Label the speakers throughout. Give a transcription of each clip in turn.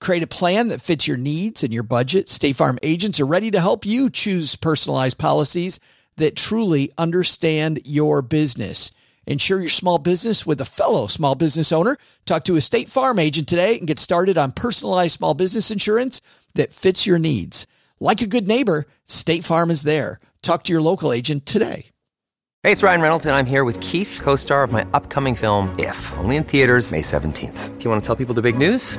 Speaker 1: Create a plan that fits your needs and your budget. State Farm agents are ready to help you choose personalized policies that truly understand your business. Insure your small business with a fellow small business owner. Talk to a State Farm agent today and get started on personalized small business insurance that fits your needs. Like a good neighbor, State Farm is there. Talk to your local agent today.
Speaker 2: Hey, it's Ryan Reynolds, and I'm here with Keith, co star of my upcoming film, If, only in theaters, May 17th. Do you want to tell people the big news?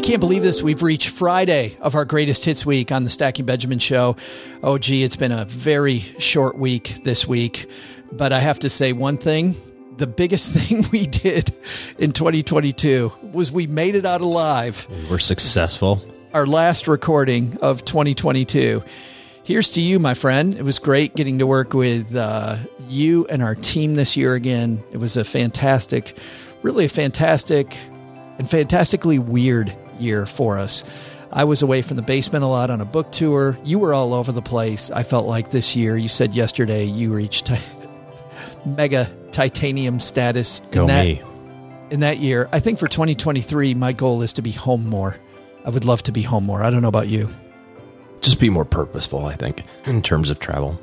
Speaker 1: I can't believe this. We've reached Friday of our greatest hits week on the Stacking Benjamin show. Oh, gee, it's been a very short week this week. But I have to say one thing the biggest thing we did in 2022 was we made it out alive.
Speaker 3: We're successful.
Speaker 1: Our last recording of 2022. Here's to you, my friend. It was great getting to work with uh, you and our team this year again. It was a fantastic, really a fantastic and fantastically weird year for us. I was away from the basement a lot on a book tour. You were all over the place. I felt like this year, you said yesterday you reached mega titanium status.
Speaker 3: Go
Speaker 1: in that,
Speaker 3: me.
Speaker 1: In that year, I think for 2023, my goal is to be home more. I would love to be home more. I don't know about you.
Speaker 3: Just be more purposeful, I think, in terms of travel.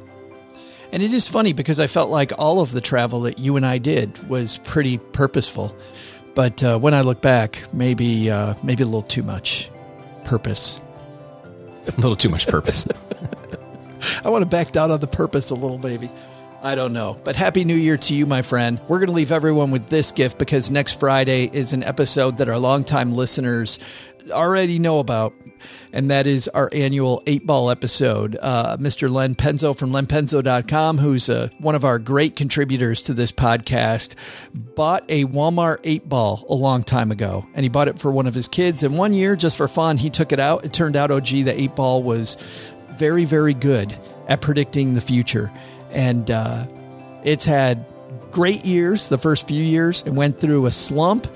Speaker 1: And it is funny because I felt like all of the travel that you and I did was pretty purposeful. But uh, when I look back, maybe uh, maybe a little too much purpose.
Speaker 3: A little too much purpose.
Speaker 1: I want to back down on the purpose a little, maybe. I don't know. But happy new year to you, my friend. We're going to leave everyone with this gift because next Friday is an episode that our longtime listeners already know about, and that is our annual eight ball episode. Uh, Mr. Len Penzo from lenpenzo.com, who's uh, one of our great contributors to this podcast, bought a Walmart eight ball a long time ago, and he bought it for one of his kids. And one year, just for fun, he took it out. It turned out, oh, gee, the eight ball was very, very good at predicting the future. And uh, it's had great years the first few years. It went through a slump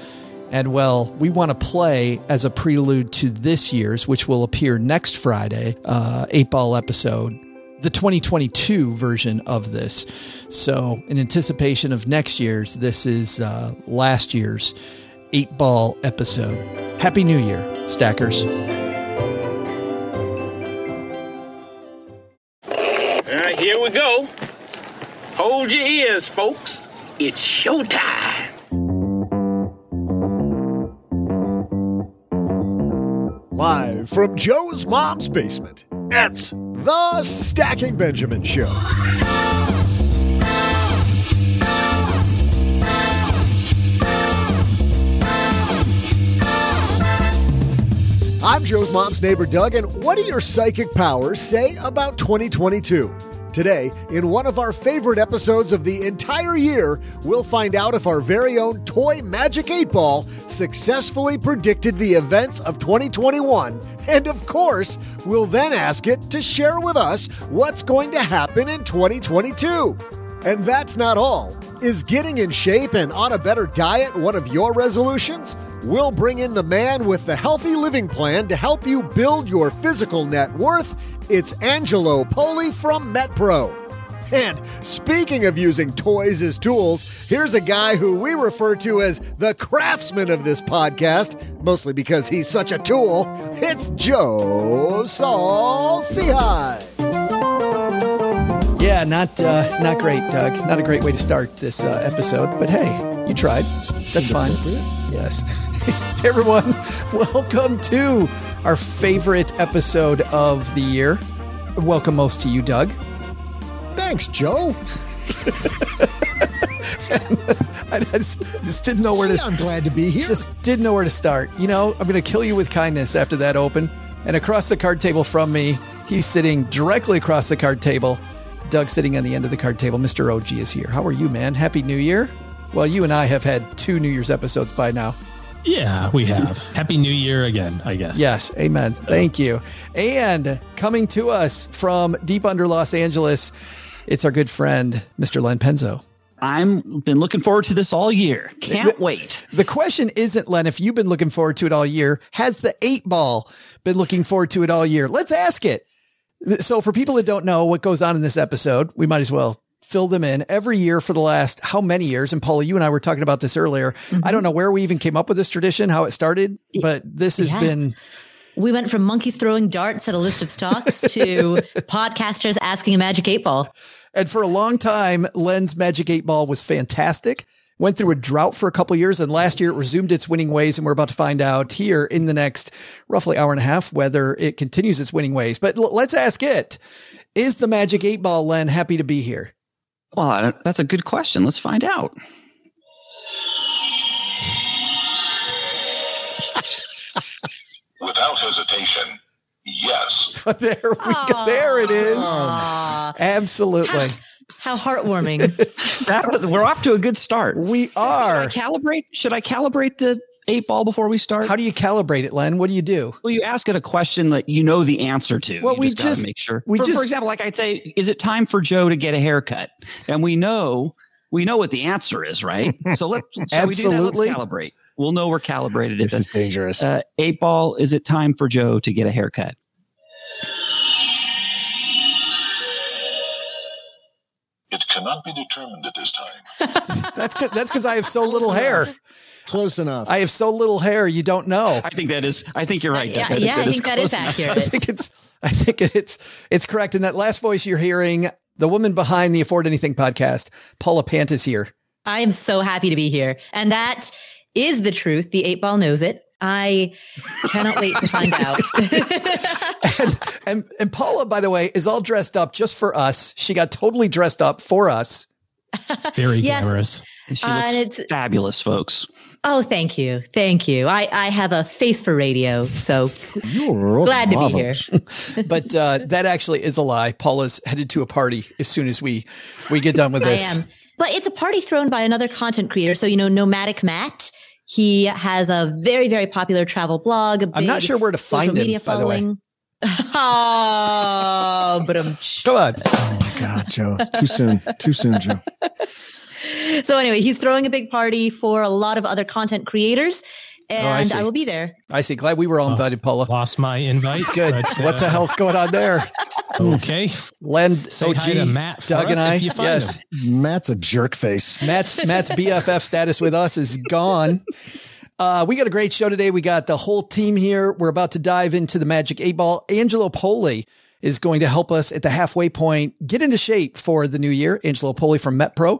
Speaker 1: and well, we want to play as a prelude to this year's, which will appear next Friday, uh, eight ball episode, the 2022 version of this. So, in anticipation of next year's, this is uh, last year's eight ball episode. Happy New Year, stackers.
Speaker 4: Folks. It's showtime.
Speaker 5: Live from Joe's mom's basement, it's the Stacking Benjamin Show. I'm Joe's mom's neighbor, Doug, and what do your psychic powers say about 2022? Today, in one of our favorite episodes of the entire year, we'll find out if our very own toy Magic 8 Ball successfully predicted the events of 2021. And of course, we'll then ask it to share with us what's going to happen in 2022. And that's not all. Is getting in shape and on a better diet one of your resolutions? We'll bring in the man with the healthy living plan to help you build your physical net worth. It's Angelo Poli from MetPro. And speaking of using toys as tools, here's a guy who we refer to as the craftsman of this podcast, mostly because he's such a tool. It's Joe Saul-Sehy.
Speaker 1: Yeah, not uh, not great, Doug. Not a great way to start this uh, episode, but hey, you tried. That's fine. Yes. Hey, everyone, welcome to our favorite episode of the year. Welcome most to you, Doug.
Speaker 5: Thanks, Joe.
Speaker 1: I just, just didn't know where
Speaker 5: Gee,
Speaker 1: to.
Speaker 5: I'm glad to be here.
Speaker 1: Just didn't know where to start. You know, I'm going to kill you with kindness after that open. And across the card table from me, he's sitting directly across the card table. Doug sitting on the end of the card table. Mr. OG is here. How are you, man? Happy New Year. Well, you and I have had two New Year's episodes by now.
Speaker 3: Yeah, we have. Happy New Year again, I guess.
Speaker 1: Yes, amen. Thank you. And coming to us from deep under Los Angeles, it's our good friend, Mr. Len Penzo.
Speaker 6: I'm been looking forward to this all year. Can't wait.
Speaker 1: The question isn't, Len, if you've been looking forward to it all year, has the eight ball been looking forward to it all year? Let's ask it. So, for people that don't know what goes on in this episode, we might as well fill them in every year for the last how many years? And Paula, you and I were talking about this earlier. I mm-hmm. don't know where we even came up with this tradition, how it started, but this has
Speaker 7: Yeah.
Speaker 1: been
Speaker 7: We went from monkeys throwing darts at a list of stocks to podcasters asking a magic eight ball.
Speaker 1: And for a long time, Len's Magic 8 Ball was fantastic. Went through a drought for a couple years, and last year it resumed its winning ways. And we're about to find out here in the next roughly hour and a half whether it continues its winning ways. But l- let's ask it Is the Magic 8 Ball, Len, happy to be here?
Speaker 6: Well, I- that's a good question. Let's find out.
Speaker 8: Without hesitation, yes.
Speaker 1: there we go. There it is.
Speaker 7: Aw,
Speaker 1: Absolutely.
Speaker 7: how heartwarming.
Speaker 6: That was we're off to a good start.
Speaker 1: We
Speaker 6: Should I
Speaker 1: are.
Speaker 6: calibrate? Should I calibrate the eight ball before we start?
Speaker 1: How do you calibrate it, Len? What do you do?
Speaker 6: well, you ask it a question that you know the answer to.
Speaker 1: Well,
Speaker 6: You
Speaker 1: we
Speaker 6: gotta
Speaker 1: just-
Speaker 6: make sure.
Speaker 1: we
Speaker 6: for,
Speaker 1: just-
Speaker 6: for example, like I'd say, is it time for Joe to get a haircut? And we know we know what the answer is, right? So let's shall we do that?
Speaker 1: Absolutely.
Speaker 6: Let's calibrate. We'll know we're calibrated.
Speaker 5: this
Speaker 6: at
Speaker 5: is dangerous.
Speaker 6: uh, eight ball. Is it time for Joe to get a haircut?
Speaker 8: It cannot be determined at this time.
Speaker 1: That's 'cause- that's because I have so little hair.
Speaker 5: Close enough.
Speaker 1: I have so little hair, you don't know.
Speaker 6: I think that is. I think you're right.
Speaker 7: yeah,
Speaker 6: That-
Speaker 7: yeah, I
Speaker 6: is
Speaker 7: think that is
Speaker 6: close enough.
Speaker 1: I think it's I think it's it's correct. In that last voice you're hearing, the woman behind the Afford Anything podcast, Paula Pant is here.
Speaker 7: I am so happy to be here. And that is the truth. The eight ball knows it. I cannot wait to find out.
Speaker 1: And, and and Paula, by the way, is all dressed up just for us. She got totally dressed up for us.
Speaker 3: Very
Speaker 7: Yes.
Speaker 3: glamorous.
Speaker 6: And She
Speaker 7: Uh,
Speaker 6: looks
Speaker 7: and it's-
Speaker 6: fabulous, folks.
Speaker 7: Oh, thank you. Thank you. I, I have a face for radio. So
Speaker 5: You're
Speaker 7: glad to be here.
Speaker 1: But uh, that actually is a lie. Paula's headed to a party as soon as we we get done with this.
Speaker 7: I
Speaker 1: this.
Speaker 7: am. But it's a party thrown by another content creator. So, you know, Nomadic Matt, he has a very, very popular travel blog. i
Speaker 1: I'm not sure where to find him, by the way.
Speaker 7: oh, but um,
Speaker 1: Come on.
Speaker 5: God, Joe. It's too soon. Too soon, Joe.
Speaker 7: So anyway, he's throwing a big party for a lot of other content creators,
Speaker 1: Oh, I
Speaker 7: and. I, will be there.
Speaker 1: I see. Glad we were all invited, Paula.
Speaker 3: Lost my invite.
Speaker 1: It's good.
Speaker 3: but,
Speaker 1: what the
Speaker 3: uh,
Speaker 1: hell's going on there?
Speaker 3: Okay.
Speaker 1: Len,
Speaker 3: Say
Speaker 1: OG,
Speaker 3: hi to Matt
Speaker 1: Doug, and I.
Speaker 3: if you find
Speaker 1: Yes.
Speaker 3: him.
Speaker 5: Matt's a jerk face.
Speaker 1: Matt's Matt's BFF status with us is gone. Uh, we got a great show today. We got the whole team here. We're about to dive into the Magic Eight Ball. Angelo Poli is going to help us at the halfway point get into shape for the new year. Angelo Poli from MetPro.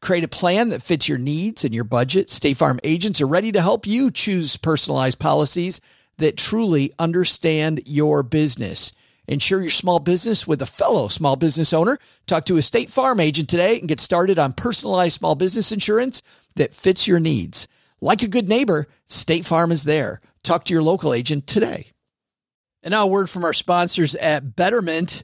Speaker 1: Create a plan that fits your needs and your budget. State Farm agents are ready to help you choose personalized policies that truly understand your business. Insure your small business with a fellow small business owner. Talk to a State Farm agent today and get started on personalized small business insurance that fits your needs. Like a good neighbor, State Farm is there. Talk to your local agent today. And now a word from our sponsors at Betterment.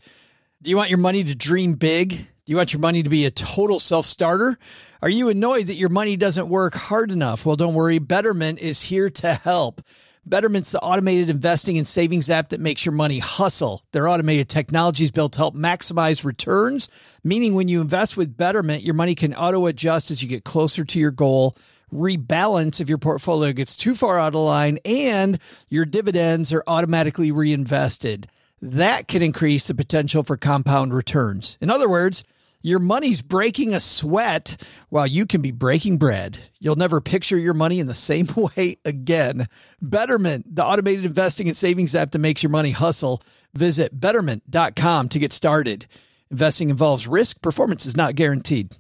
Speaker 1: Do you want your money to dream big? Do you want your money to be a total self starter? Are you annoyed that your money doesn't work hard enough? Well, don't worry. Betterment is here to help. Betterment's the automated investing and savings app that makes your money hustle. Their automated technology is built to help maximize returns, meaning when you invest with Betterment, your money can auto adjust as you get closer to your goal, rebalance if your portfolio gets too far out of line, and your dividends are automatically reinvested. That can increase the potential for compound returns. In other words, Your money's breaking a sweat while you can be breaking bread. You'll never picture your money in the same way again. Betterment, the automated investing and savings app that makes your money hustle. Visit betterment.com to get started. Investing involves risk, performance is not guaranteed.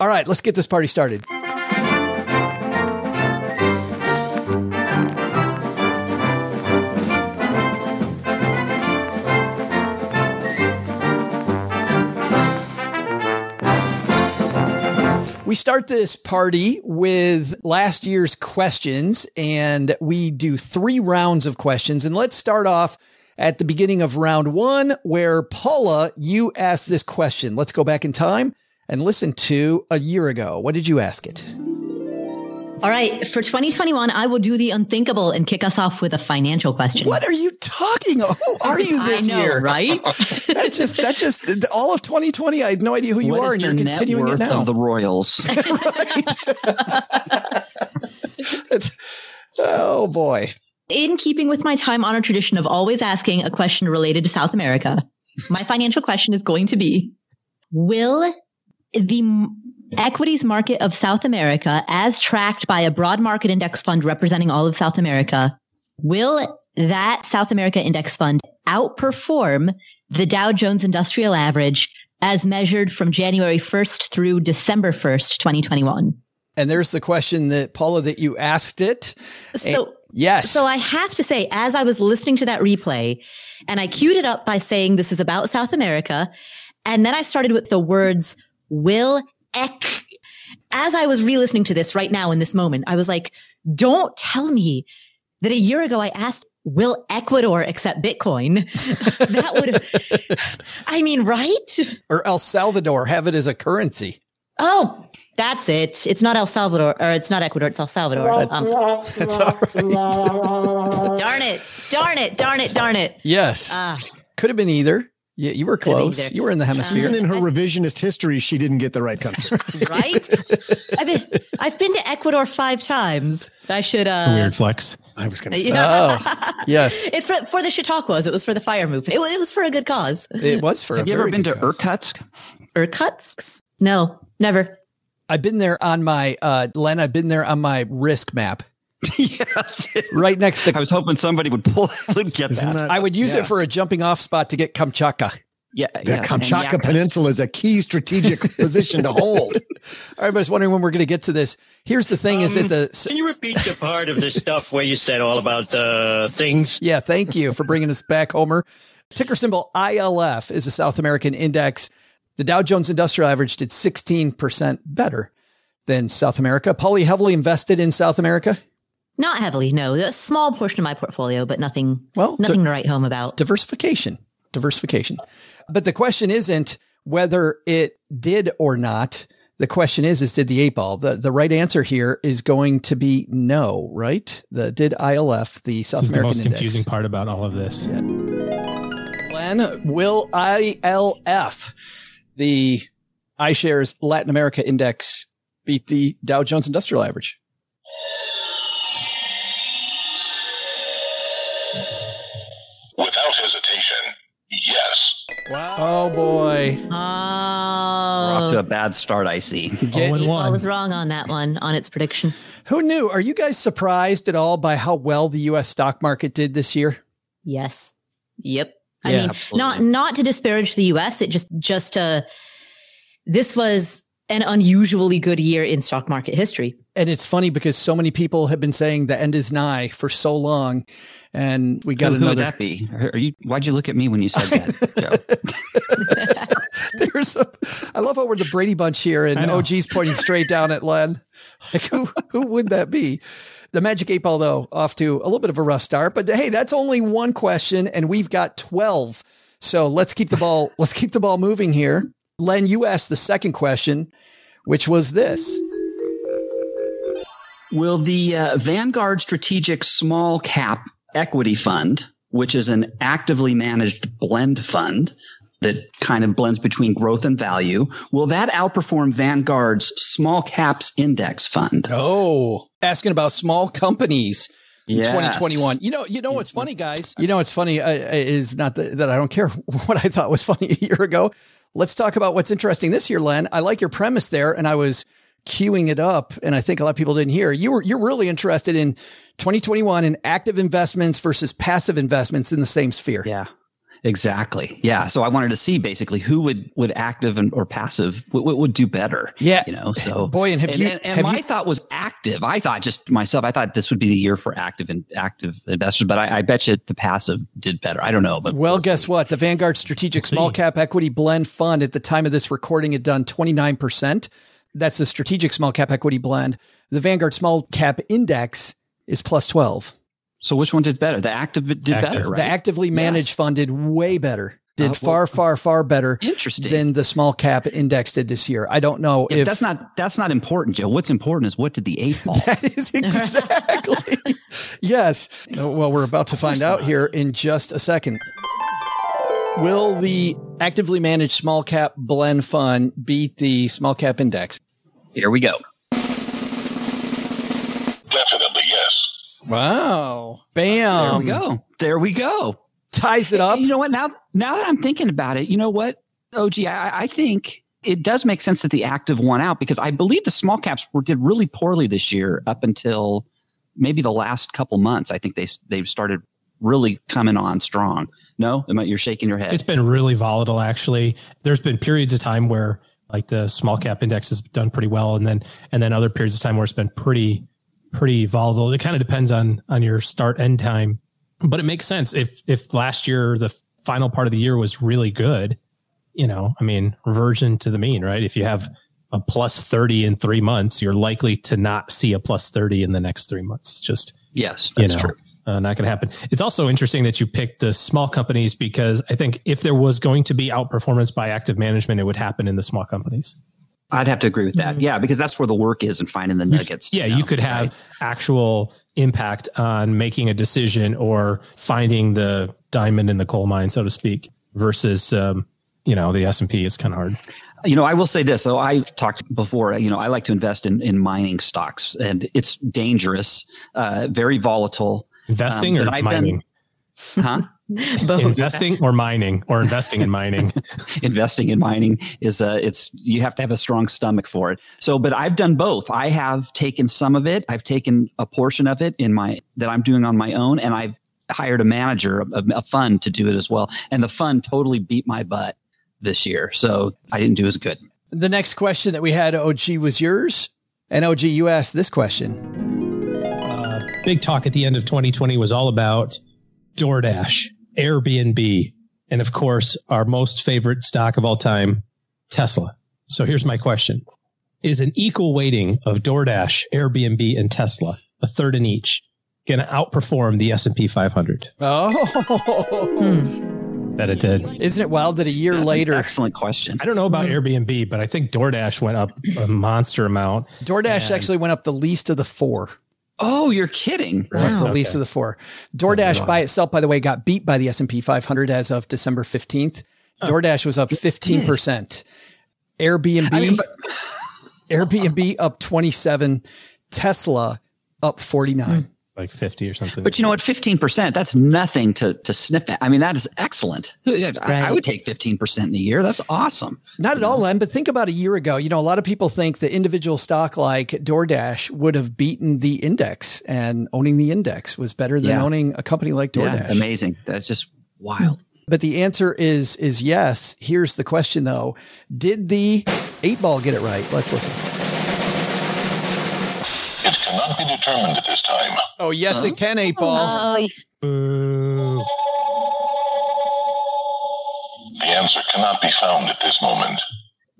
Speaker 1: All right, let's get this party started. We start this party with last year's questions, and we do three rounds of questions. And let's start off at the beginning of round one, where Paula, you asked this question. Let's go back in time and listen to a year ago. What did you ask it?
Speaker 9: All right. For 2021, I will do the unthinkable and kick us off with a financial question.
Speaker 1: What are you talking? Of? Who are you this
Speaker 9: I know,
Speaker 1: year?
Speaker 9: right?
Speaker 1: that just that just all of 2020. I had no idea who you
Speaker 6: What
Speaker 1: are, and you're
Speaker 6: net
Speaker 1: continuing it now.
Speaker 6: of the Royals?
Speaker 1: Oh boy.
Speaker 9: In keeping with my time honored tradition of always asking a question related to South America, my financial question is going to be Will the m- equities market of South America, as tracked by a broad market index fund representing all of South America, will that South America index fund outperform the Dow Jones Industrial Average as measured from January 1st through December 1st, 2021?
Speaker 1: And there's the question that Paula that you asked it.
Speaker 9: So,
Speaker 1: Yes.
Speaker 9: So I have to say, as I was listening to that replay and I queued it up by saying this is about South America. And then I started with the words will ek. As I was re-listening to this right now in this moment, I was like, don't tell me that a year ago I asked, will Ecuador accept Bitcoin? that would have, I mean, right?
Speaker 1: or El Salvador have it as a currency.
Speaker 9: Oh, that's it. It's not El Salvador or it's not Ecuador. It's El Salvador. Um,
Speaker 1: That's all right.
Speaker 9: darn it. Darn it. Darn it. Darn it.
Speaker 1: Yes.
Speaker 9: Ah.
Speaker 1: Could have been either. Yeah, you were close. You were in the hemisphere.
Speaker 5: Even in her revisionist history, she didn't get the right country.
Speaker 9: right? I've been I've been to Ecuador five times. I should uh
Speaker 10: Weird flex.
Speaker 5: I was going to
Speaker 9: you
Speaker 5: say.
Speaker 9: know,
Speaker 1: Oh, yes.
Speaker 9: it's for for the Chautauquas. It was for the fire movement. It was, it was for a good cause.
Speaker 1: It was for
Speaker 6: Have
Speaker 1: a
Speaker 6: you ever been to
Speaker 1: cause.
Speaker 6: Irkutsk?
Speaker 9: Irkutsk? No, never.
Speaker 1: I've been there on my uh Len, I've been there on my risk map.
Speaker 6: Yes.
Speaker 1: Right next to
Speaker 6: I was hoping somebody would pull would get that.
Speaker 5: that-
Speaker 1: I would use
Speaker 5: yeah.
Speaker 1: it for a jumping off spot to get Kamchatka.
Speaker 6: Yeah,
Speaker 5: The
Speaker 6: yeah,
Speaker 5: Kamchatka Peninsula is a key strategic position to hold.
Speaker 1: I was wondering when we're going to get to this. Here's the thing: is that um, the
Speaker 4: Can you repeat the part of this stuff where you said all about the things?
Speaker 1: Yeah, thank you for bringing us back, Homer. Ticker symbol ILF is a South American index. The Dow Jones Industrial Average did 16% better than South America. Paula heavily invested in South America.
Speaker 9: Not heavily, no. A small portion of my portfolio, but nothing
Speaker 1: Well,
Speaker 9: nothing
Speaker 1: di-
Speaker 9: to write home about.
Speaker 1: diversification, diversification. But the question isn't whether it did or not. The question is, is did the eight ball? The, the right answer here is going to be no, right? The did ILF, the South
Speaker 3: This is the most
Speaker 1: index.
Speaker 3: confusing part about all of this.
Speaker 1: Glenn, will ILF, the iShares Latin America Index, beat the Dow Jones Industrial Average?
Speaker 8: Without hesitation, yes. Wow.
Speaker 1: Oh boy.
Speaker 9: Oh,
Speaker 6: We're off to a bad start, I see.
Speaker 1: Get-
Speaker 3: Oh, and
Speaker 9: I was wrong on that one on its prediction.
Speaker 1: who knew? Are you guys surprised at all by how well the U.S. stock market did this year?
Speaker 9: Yes. Yep. I
Speaker 1: Yeah,
Speaker 9: mean,
Speaker 6: absolutely.
Speaker 9: not not to disparage the U.S. It just just uh, this was an unusually good year in stock market history.
Speaker 1: And it's funny because so many people have been saying the end is nigh for so long, and we got
Speaker 6: who, who would that be? Are you? Why'd you look at me when you said that? Joe?
Speaker 1: There's a, I love how we're the Brady Bunch here, and
Speaker 3: I know.
Speaker 1: OG's pointing straight down at Len. Like who who would that be? The Magic Eight Ball, though, off to a little bit of a rough start, but hey, that's only one question, and we've got twelve. So let's keep the ball. Let's keep the ball moving here. Len, you asked the second question, which was this.
Speaker 6: Will the uh, Vanguard Strategic Small Cap Equity Fund, which is an actively managed blend fund that kind of blends between growth and value, will that outperform Vanguard's Small Caps Index Fund?
Speaker 1: Oh, asking about small companies. In
Speaker 6: Yes.
Speaker 1: 2021. You know, you know what's funny, guys? You know what's funny uh, is not that, that I don't care what I thought was funny a year ago. Let's talk about what's interesting this year, Len. I like your premise there, and I was queuing it up, and I think a lot of people didn't hear. You were you're really interested in 2021 in active investments versus passive investments in the same sphere.
Speaker 6: Yeah. Exactly. Yeah. So I wanted to see basically who would would active and or passive what would, would do better.
Speaker 1: Yeah.
Speaker 6: You know. So
Speaker 1: Boy, and have you-
Speaker 6: and, and
Speaker 1: have
Speaker 6: my
Speaker 1: you-
Speaker 6: thought was active. I thought just myself. I thought this would be the year for active and active investors, but I, I bet you the passive did better. I don't know, but
Speaker 1: Well,
Speaker 6: we'll
Speaker 1: guess
Speaker 6: see.
Speaker 1: what? The Vanguard Strategic Small Cap Equity Blend Fund at the time of this recording had done 29%. That's the strategic small cap equity blend. The Vanguard Small Cap Index is plus 12.
Speaker 6: So which one did better? The active did
Speaker 3: Active.
Speaker 6: better, right?
Speaker 1: The actively managed
Speaker 6: Yes.
Speaker 1: fund did way better. Did
Speaker 6: Uh,
Speaker 1: far,
Speaker 6: well,
Speaker 1: far, far better
Speaker 6: Interesting.
Speaker 1: than the small cap index did this year. I don't know
Speaker 6: Yeah,
Speaker 1: if
Speaker 6: that's not that's not important, Joe. What's important is what did the eight fall?
Speaker 1: That is exactly. yes. Well, we're about to find out here in just a second. Will the actively managed small cap blend fund beat the small cap index?
Speaker 6: Here we go.
Speaker 8: Yes.
Speaker 1: Wow.
Speaker 6: There
Speaker 1: Bam.
Speaker 6: we go. There we go.
Speaker 1: Ties it up.
Speaker 6: You know what? Now, now that I'm thinking about it, you know what, OG, I, I think it does make sense that the active won out because I believe the small caps were, did really poorly this year up until maybe the last couple months. I think they they've started really coming on strong. No, I- you're shaking your head.
Speaker 3: It's been really volatile, actually. There's been periods of time where like the small cap index has done pretty well, and then and then other periods of time where it's been pretty pretty volatile. It kind of depends on on your start end time, but it makes sense if if last year the final part of the year was really good. You know, I mean, reversion to the mean, right? If you have a plus 30 in three months, you're likely to not see a plus 30 in the next three months. It's just
Speaker 6: yes,
Speaker 3: you
Speaker 6: that's
Speaker 3: know,
Speaker 6: true.
Speaker 3: uh, not going to happen. It's also interesting that you picked the small companies because I think if there was going to be outperformance by active management, it would happen in the small companies.
Speaker 6: I'd have to agree with that. Yeah, because that's where the work is and finding the nuggets.
Speaker 3: Yeah,
Speaker 6: know,
Speaker 3: you could have
Speaker 6: right?
Speaker 3: actual impact on making a decision or finding the diamond in the coal mine, so to speak, versus um, you know the S and P is kind of hard.
Speaker 6: You know, I will say this. So I've talked before, you know, I like to invest in, in mining stocks and it's dangerous, uh, very volatile.
Speaker 3: Investing
Speaker 6: Um,
Speaker 3: or
Speaker 6: and I've done-
Speaker 3: mining,
Speaker 6: Huh?
Speaker 3: investing or mining, or investing in mining.
Speaker 6: investing in mining is uh it's you have to have a strong stomach for it so but i've done both i have taken some of it i've taken a portion of it in my that i'm doing on my own and i've hired a manager a, a fund to do it as well and the fund totally beat my butt this year so i didn't do as good
Speaker 1: The next question that we had, OG, was yours. And OG, you asked this question.
Speaker 3: uh, big talk at the end of 2020 was all about DoorDash, Airbnb, and of course, our most favorite stock of all time, Tesla. So here's my question Is an equal weighting of DoorDash, Airbnb, and Tesla, a third in each, going to outperform the S&P 500?
Speaker 1: Oh,
Speaker 3: That it did.
Speaker 1: isn't it wild that a year
Speaker 6: That's an
Speaker 1: later,
Speaker 6: excellent question
Speaker 3: I don't know about hmm. Airbnb, but I think DoorDash went up a monster amount.
Speaker 1: DoorDash
Speaker 3: And-
Speaker 1: actually went up the least of the four.
Speaker 6: Oh you're kidding
Speaker 1: Went up the
Speaker 3: Okay.
Speaker 1: least of the four. DoorDash by itself, by the way, got beat by the S&P 500 as of December 15th. DoorDash was up 15%. Airbnb,
Speaker 6: I mean, but-
Speaker 1: Airbnb up 27, Tesla up 49. Hmm.
Speaker 3: Like 50 or something.
Speaker 6: but you know what 15% that's nothing to to sniff at i mean that is excellent I, I would take 15% in a year that's awesome
Speaker 1: Not at all, Len, but think about a year ago. You know, a lot of people think the individual stock like DoorDash would have beaten the index and owning the index was better than
Speaker 6: Yeah.
Speaker 1: owning a company like DoorDash.
Speaker 6: yeah amazing that's just wild
Speaker 1: But the answer is is yes. Here's the question though. Did the eight ball get it right? Let's listen.
Speaker 8: It cannot be determined at this time.
Speaker 1: Oh, yes, it can eight ball.
Speaker 7: Oh,
Speaker 3: Boo.
Speaker 8: The answer cannot be found at this moment.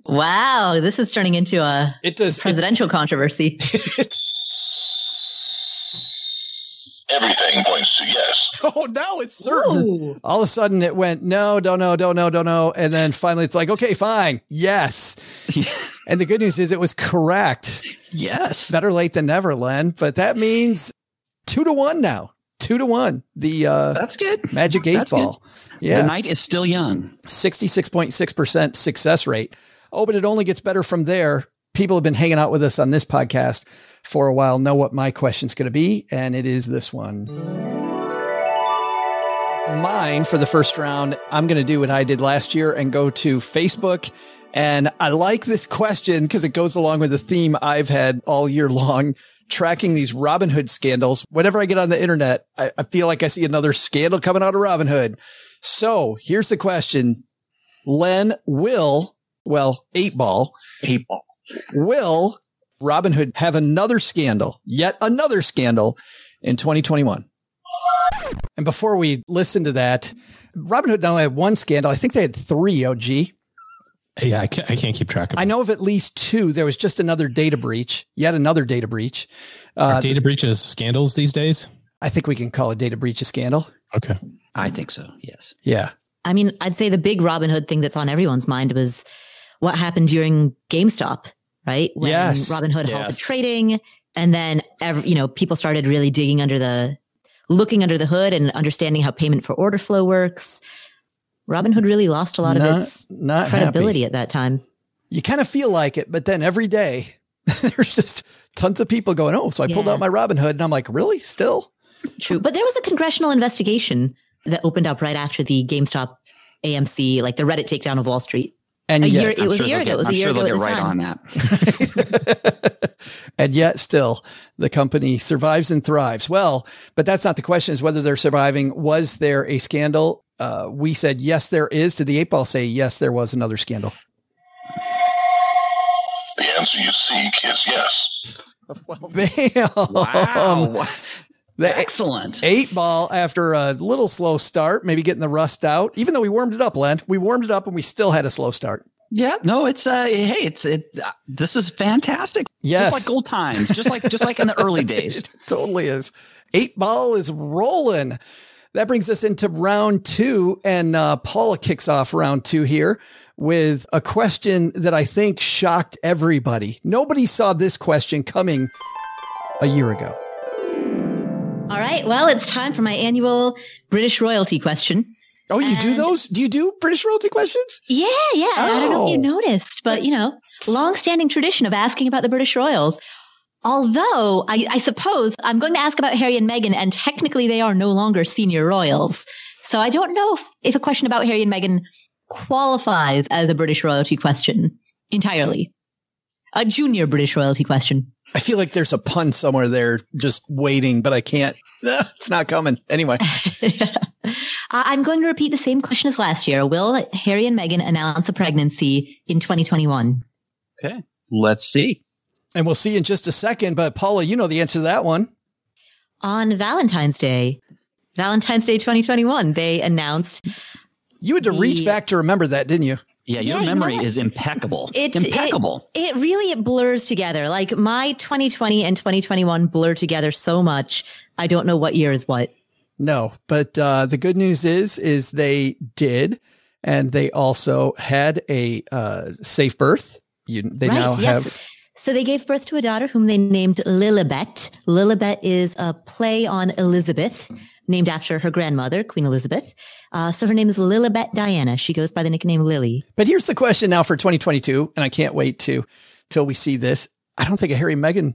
Speaker 7: wow. This is turning into a
Speaker 1: It does. It,
Speaker 7: presidential controversy.
Speaker 8: Everything points to yes.
Speaker 1: oh, now it's certain. All of a sudden it went, no, don't know, don't know, don't know. And then finally it's like, okay, fine. Yes. and the good news is it was correct.
Speaker 6: yes
Speaker 1: Better late than never, Len. But that means two to one now. Two to one. The uh,
Speaker 6: that's good
Speaker 1: magic eight
Speaker 6: That's
Speaker 1: ball.
Speaker 6: the
Speaker 1: Yeah.
Speaker 6: The night is still young
Speaker 1: 66.6% success rate. Oh, but it only gets better from there. People have been hanging out with us on this podcast for a while know what my question's going to be, and it is this one. Mine for the first round, I'm going to do what I did last year and go to Facebook. And I like this question because it goes along with the theme I've had all year long, tracking these Robinhood scandals. Whenever I get on the internet, I, I feel like I see another scandal coming out of Robinhood. So here's the question. Len will, well, eight ball,
Speaker 6: Eight ball.
Speaker 1: Will Robinhood have another scandal, yet another scandal in 2021? And before we listen to that, Robinhood not only had one scandal, I think they had three, OG.
Speaker 3: Yeah, I can't, I can't keep track of. it.
Speaker 1: I know of at least two. There was just another data breach, yet another data breach. Uh,
Speaker 3: Are data breaches scandals these days.
Speaker 1: I think we can call a data breach a scandal.
Speaker 3: Okay.
Speaker 6: I think so. Yes.
Speaker 1: Yeah.
Speaker 9: I mean, I'd say the big Robinhood thing that's on everyone's mind was what happened during GameStop, right? When
Speaker 1: Yes.
Speaker 9: Robinhood halted trading and then, ev- you know, people started really digging under the, looking under the hood and understanding how payment for order flow works. Robinhood really lost a lot
Speaker 1: Not-
Speaker 9: of its
Speaker 1: not
Speaker 9: credibility
Speaker 1: happy.
Speaker 9: at that time.
Speaker 1: You kind of feel like it, but then every day there's just tons of people going, Oh, so I pulled out my Robinhood and I'm like, really? Still?
Speaker 9: True. But there was a congressional investigation that opened up right after the GameStop AMC, like the Reddit takedown of Wall Street.
Speaker 1: And
Speaker 9: A
Speaker 1: yet,
Speaker 9: year- It
Speaker 6: I'm
Speaker 9: was a
Speaker 6: sure
Speaker 9: year
Speaker 6: they'll
Speaker 9: ago. It was
Speaker 6: get-
Speaker 9: a
Speaker 6: I'm
Speaker 9: year
Speaker 6: sure
Speaker 9: ago
Speaker 6: they'll
Speaker 9: at
Speaker 6: get
Speaker 9: this
Speaker 6: right
Speaker 9: time.
Speaker 6: on that.
Speaker 1: and yet still the company survives and thrives. Well, but that's not the question is whether they're surviving. Was there a scandal? Uh, we said, yes, there is. Did the eight ball say, yes, there was another scandal?
Speaker 8: The answer you seek is yes.
Speaker 1: Bam.
Speaker 6: Wow.
Speaker 1: The
Speaker 6: Excellent.
Speaker 1: eight ball after a little slow start, maybe getting the rust out, even though we warmed it up, Len, we warmed it up and we still had a slow start.
Speaker 6: Yeah, no, it's uh, hey, it's it. Uh, this is fantastic.
Speaker 1: Yes.
Speaker 6: just like old times, just like just like in the early days.
Speaker 1: It totally is. Eight ball is rolling. That brings us into round two, and uh, Paula kicks off round two here with a question that I think shocked everybody. Nobody saw this question coming a year ago.
Speaker 9: All right. Well, it's time for my annual British royalty question.
Speaker 1: Oh, you do those? Do you do British royalty questions?
Speaker 9: Yeah, yeah. I don't know if you
Speaker 1: Oh.
Speaker 9: noticed, but you know, long-standing tradition of asking about the British royals. Although I, I suppose I'm going to ask about Harry and Meghan, and technically they are no longer senior royals. So I don't know if, if a question about Harry and Meghan qualifies as a British royalty question entirely. A junior British royalty question.
Speaker 1: I feel like there's a pun somewhere there just waiting, but I can't. It's not coming. Anyway,
Speaker 9: I- uh, I'm going to repeat the same question as last year. Will Harry and Meghan announce a pregnancy in 2021?
Speaker 6: Okay, let's see.
Speaker 1: and we'll see in just a second. But Paula, you know the answer to that one.
Speaker 9: on Valentine's Day, Valentine's Day 2021, they announced
Speaker 1: You had to reach back to remember that, didn't you?
Speaker 6: Yeah, your
Speaker 9: Yeah, you know
Speaker 6: memory
Speaker 9: what?
Speaker 6: is impeccable.
Speaker 9: it's
Speaker 6: impeccable.
Speaker 9: It, it really it blurs together. Like my 2020 and 2021 blur together so much. I don't know what year is what.
Speaker 1: No, but uh, the good news is, is they did, and they also had a uh, safe birth. You, they
Speaker 9: right?
Speaker 1: now
Speaker 9: yes.
Speaker 1: have.
Speaker 9: So they gave birth to a daughter whom they named Lilibet. Lilibet is a play on Elizabeth, named after her grandmother, Queen Elizabeth. Uh, so her name is Lilibet Diana. She goes by the nickname Lily.
Speaker 1: But here's the question now for 2022, and I can't wait to till we see this. I don't think a Harry Meghan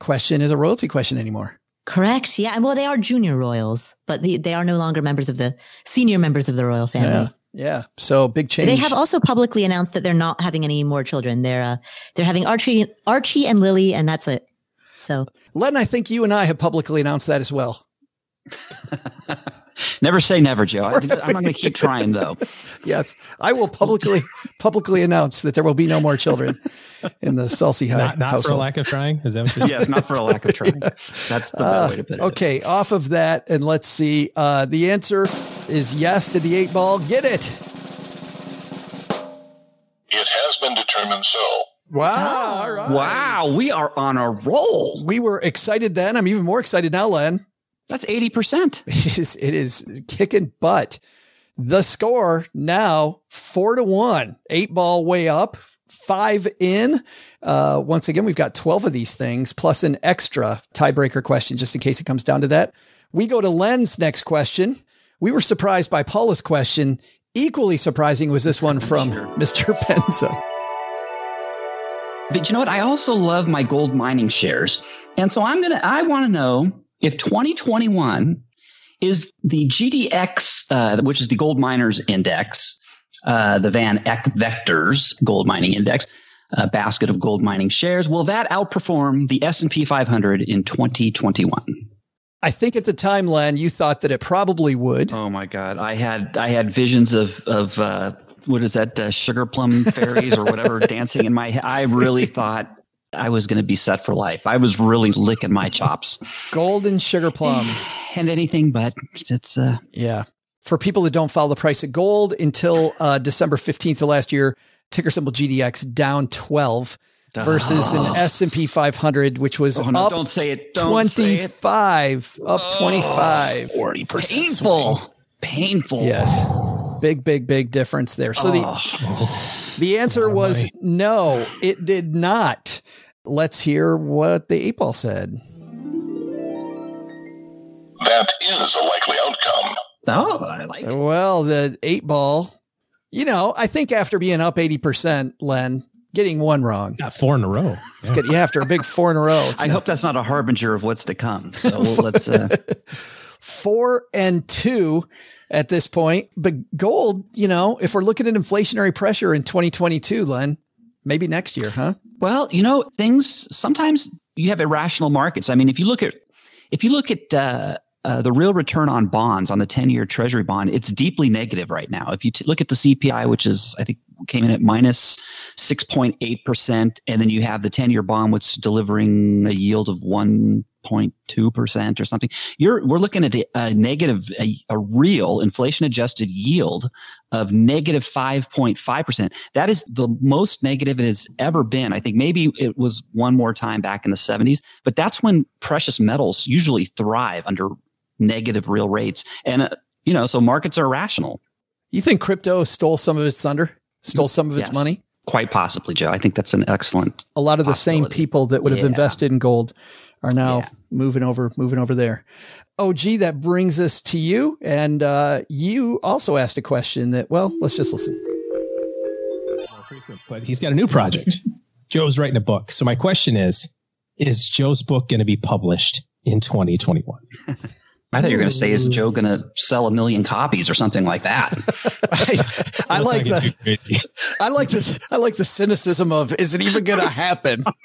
Speaker 1: question is a royalty question anymore.
Speaker 9: Correct. Yeah. Well, they are junior royals, but they, they are no longer members of the senior members of the royal family.
Speaker 1: Yeah, yeah. So big change.
Speaker 9: They have also publicly announced that they're not having any more children. They're uh, they're having Archie, Archie and Lily, and that's it. So
Speaker 1: Len, I think you and I have publicly announced that as well.
Speaker 6: Never say never, Joe. I, am not going to keep trying though.
Speaker 1: Yes, I will publicly publicly announce that there will be no more children in the Saul-Sehy
Speaker 3: Not, not for a lack of trying. Is that what
Speaker 6: Yes, not for a lack of trying. That's the better
Speaker 1: Uh,
Speaker 6: way to put it.
Speaker 1: okay, off of that, and let's see. Uh, the answer is yes. to the eight ball get it?
Speaker 8: It has been determined so.
Speaker 1: Wow! All right.
Speaker 6: Wow, we are on a roll.
Speaker 1: We were excited then. I'm even more excited now, Len.
Speaker 6: That's eighty percent.
Speaker 1: It is. It is kicking butt. The score now four to one. Eight ball way up. Five in. Uh, once again, we've got 12 of these things plus an extra tiebreaker question just in case it comes down to that. We go to Len's next question. We were surprised by Paula's question. Equally surprising was this one from Mr. Penzo.
Speaker 6: But you know what? I also love my gold mining shares. And so I'm going to, I want to know if 2021 is the GDX, uh, which is the gold miners index, uh, the Van Eck Vectors gold mining index, a basket of gold mining shares. Will that outperform the S&P 500 in 2021?
Speaker 1: I think at the time, Len, you thought that it probably would.
Speaker 6: Oh my God. I had, I had visions of, of, uh, what is that, uh, sugar plum fairies or whatever dancing in my head. I really thought I was going to be set for life. I was really licking my chops.
Speaker 1: Golden sugar plums.
Speaker 6: and anything but it's, uh,
Speaker 1: yeah. For people that don't follow the price of gold until uh, December 15th of last year, ticker symbol GDX down 12 versus an S&P 500 which was
Speaker 6: oh, no,
Speaker 1: up
Speaker 6: don't say it. Don't
Speaker 1: 25
Speaker 6: say it.
Speaker 1: up 25
Speaker 6: oh, 40% painful swing. painful
Speaker 1: yes big big big difference there so oh. the the answer was no it did not let's hear what the eight ball said
Speaker 8: that is a likely outcome
Speaker 6: oh i like it.
Speaker 1: well the eight ball you know i think after being up 80% len getting one wrong.
Speaker 3: Got four in a row.
Speaker 1: It's yeah. good. Yeah, after a big four in a row.
Speaker 6: I not, hope that's not a harbinger of what's to come. So let's. Uh...
Speaker 1: four and two at this point. But gold, you know, if we're looking at inflationary pressure in 2022, Len, maybe next year, huh?
Speaker 6: Well, you know, things sometimes you have irrational markets. I mean, if you look at if you look at uh, uh, the real return on bonds on the 10 year treasury bond, it's deeply negative right now. If you t- look at the CPI, which is, I think, came in at minus 6.8%, and then you have the 10 year bond, which is delivering a yield of 1.2% or something, you're, we're looking at a, a negative, a, a real inflation adjusted yield of negative 5.5%. That is the most negative it has ever been. I think maybe it was one more time back in the 70s, but that's when precious metals usually thrive under negative real rates. And, uh, you know, so markets are rational.
Speaker 1: You think crypto stole some of its thunder, stole some of its
Speaker 6: yes,
Speaker 1: money?
Speaker 6: Quite possibly, Joe. I think that's an excellent.
Speaker 1: A lot of the same people that would have yeah. invested in gold are now yeah. moving over, moving over there. Oh, gee, that brings us to you. And uh, you also asked a question that, well, let's just listen.
Speaker 3: But he's got a new project. Joe's writing a book. So my question is, is Joe's book going to be published in 2021?
Speaker 6: I thought you were going to say, "Is Joe going to sell a million copies or something like that?"
Speaker 1: I, I like the, I like this. I like the cynicism of, "Is it even going to happen?"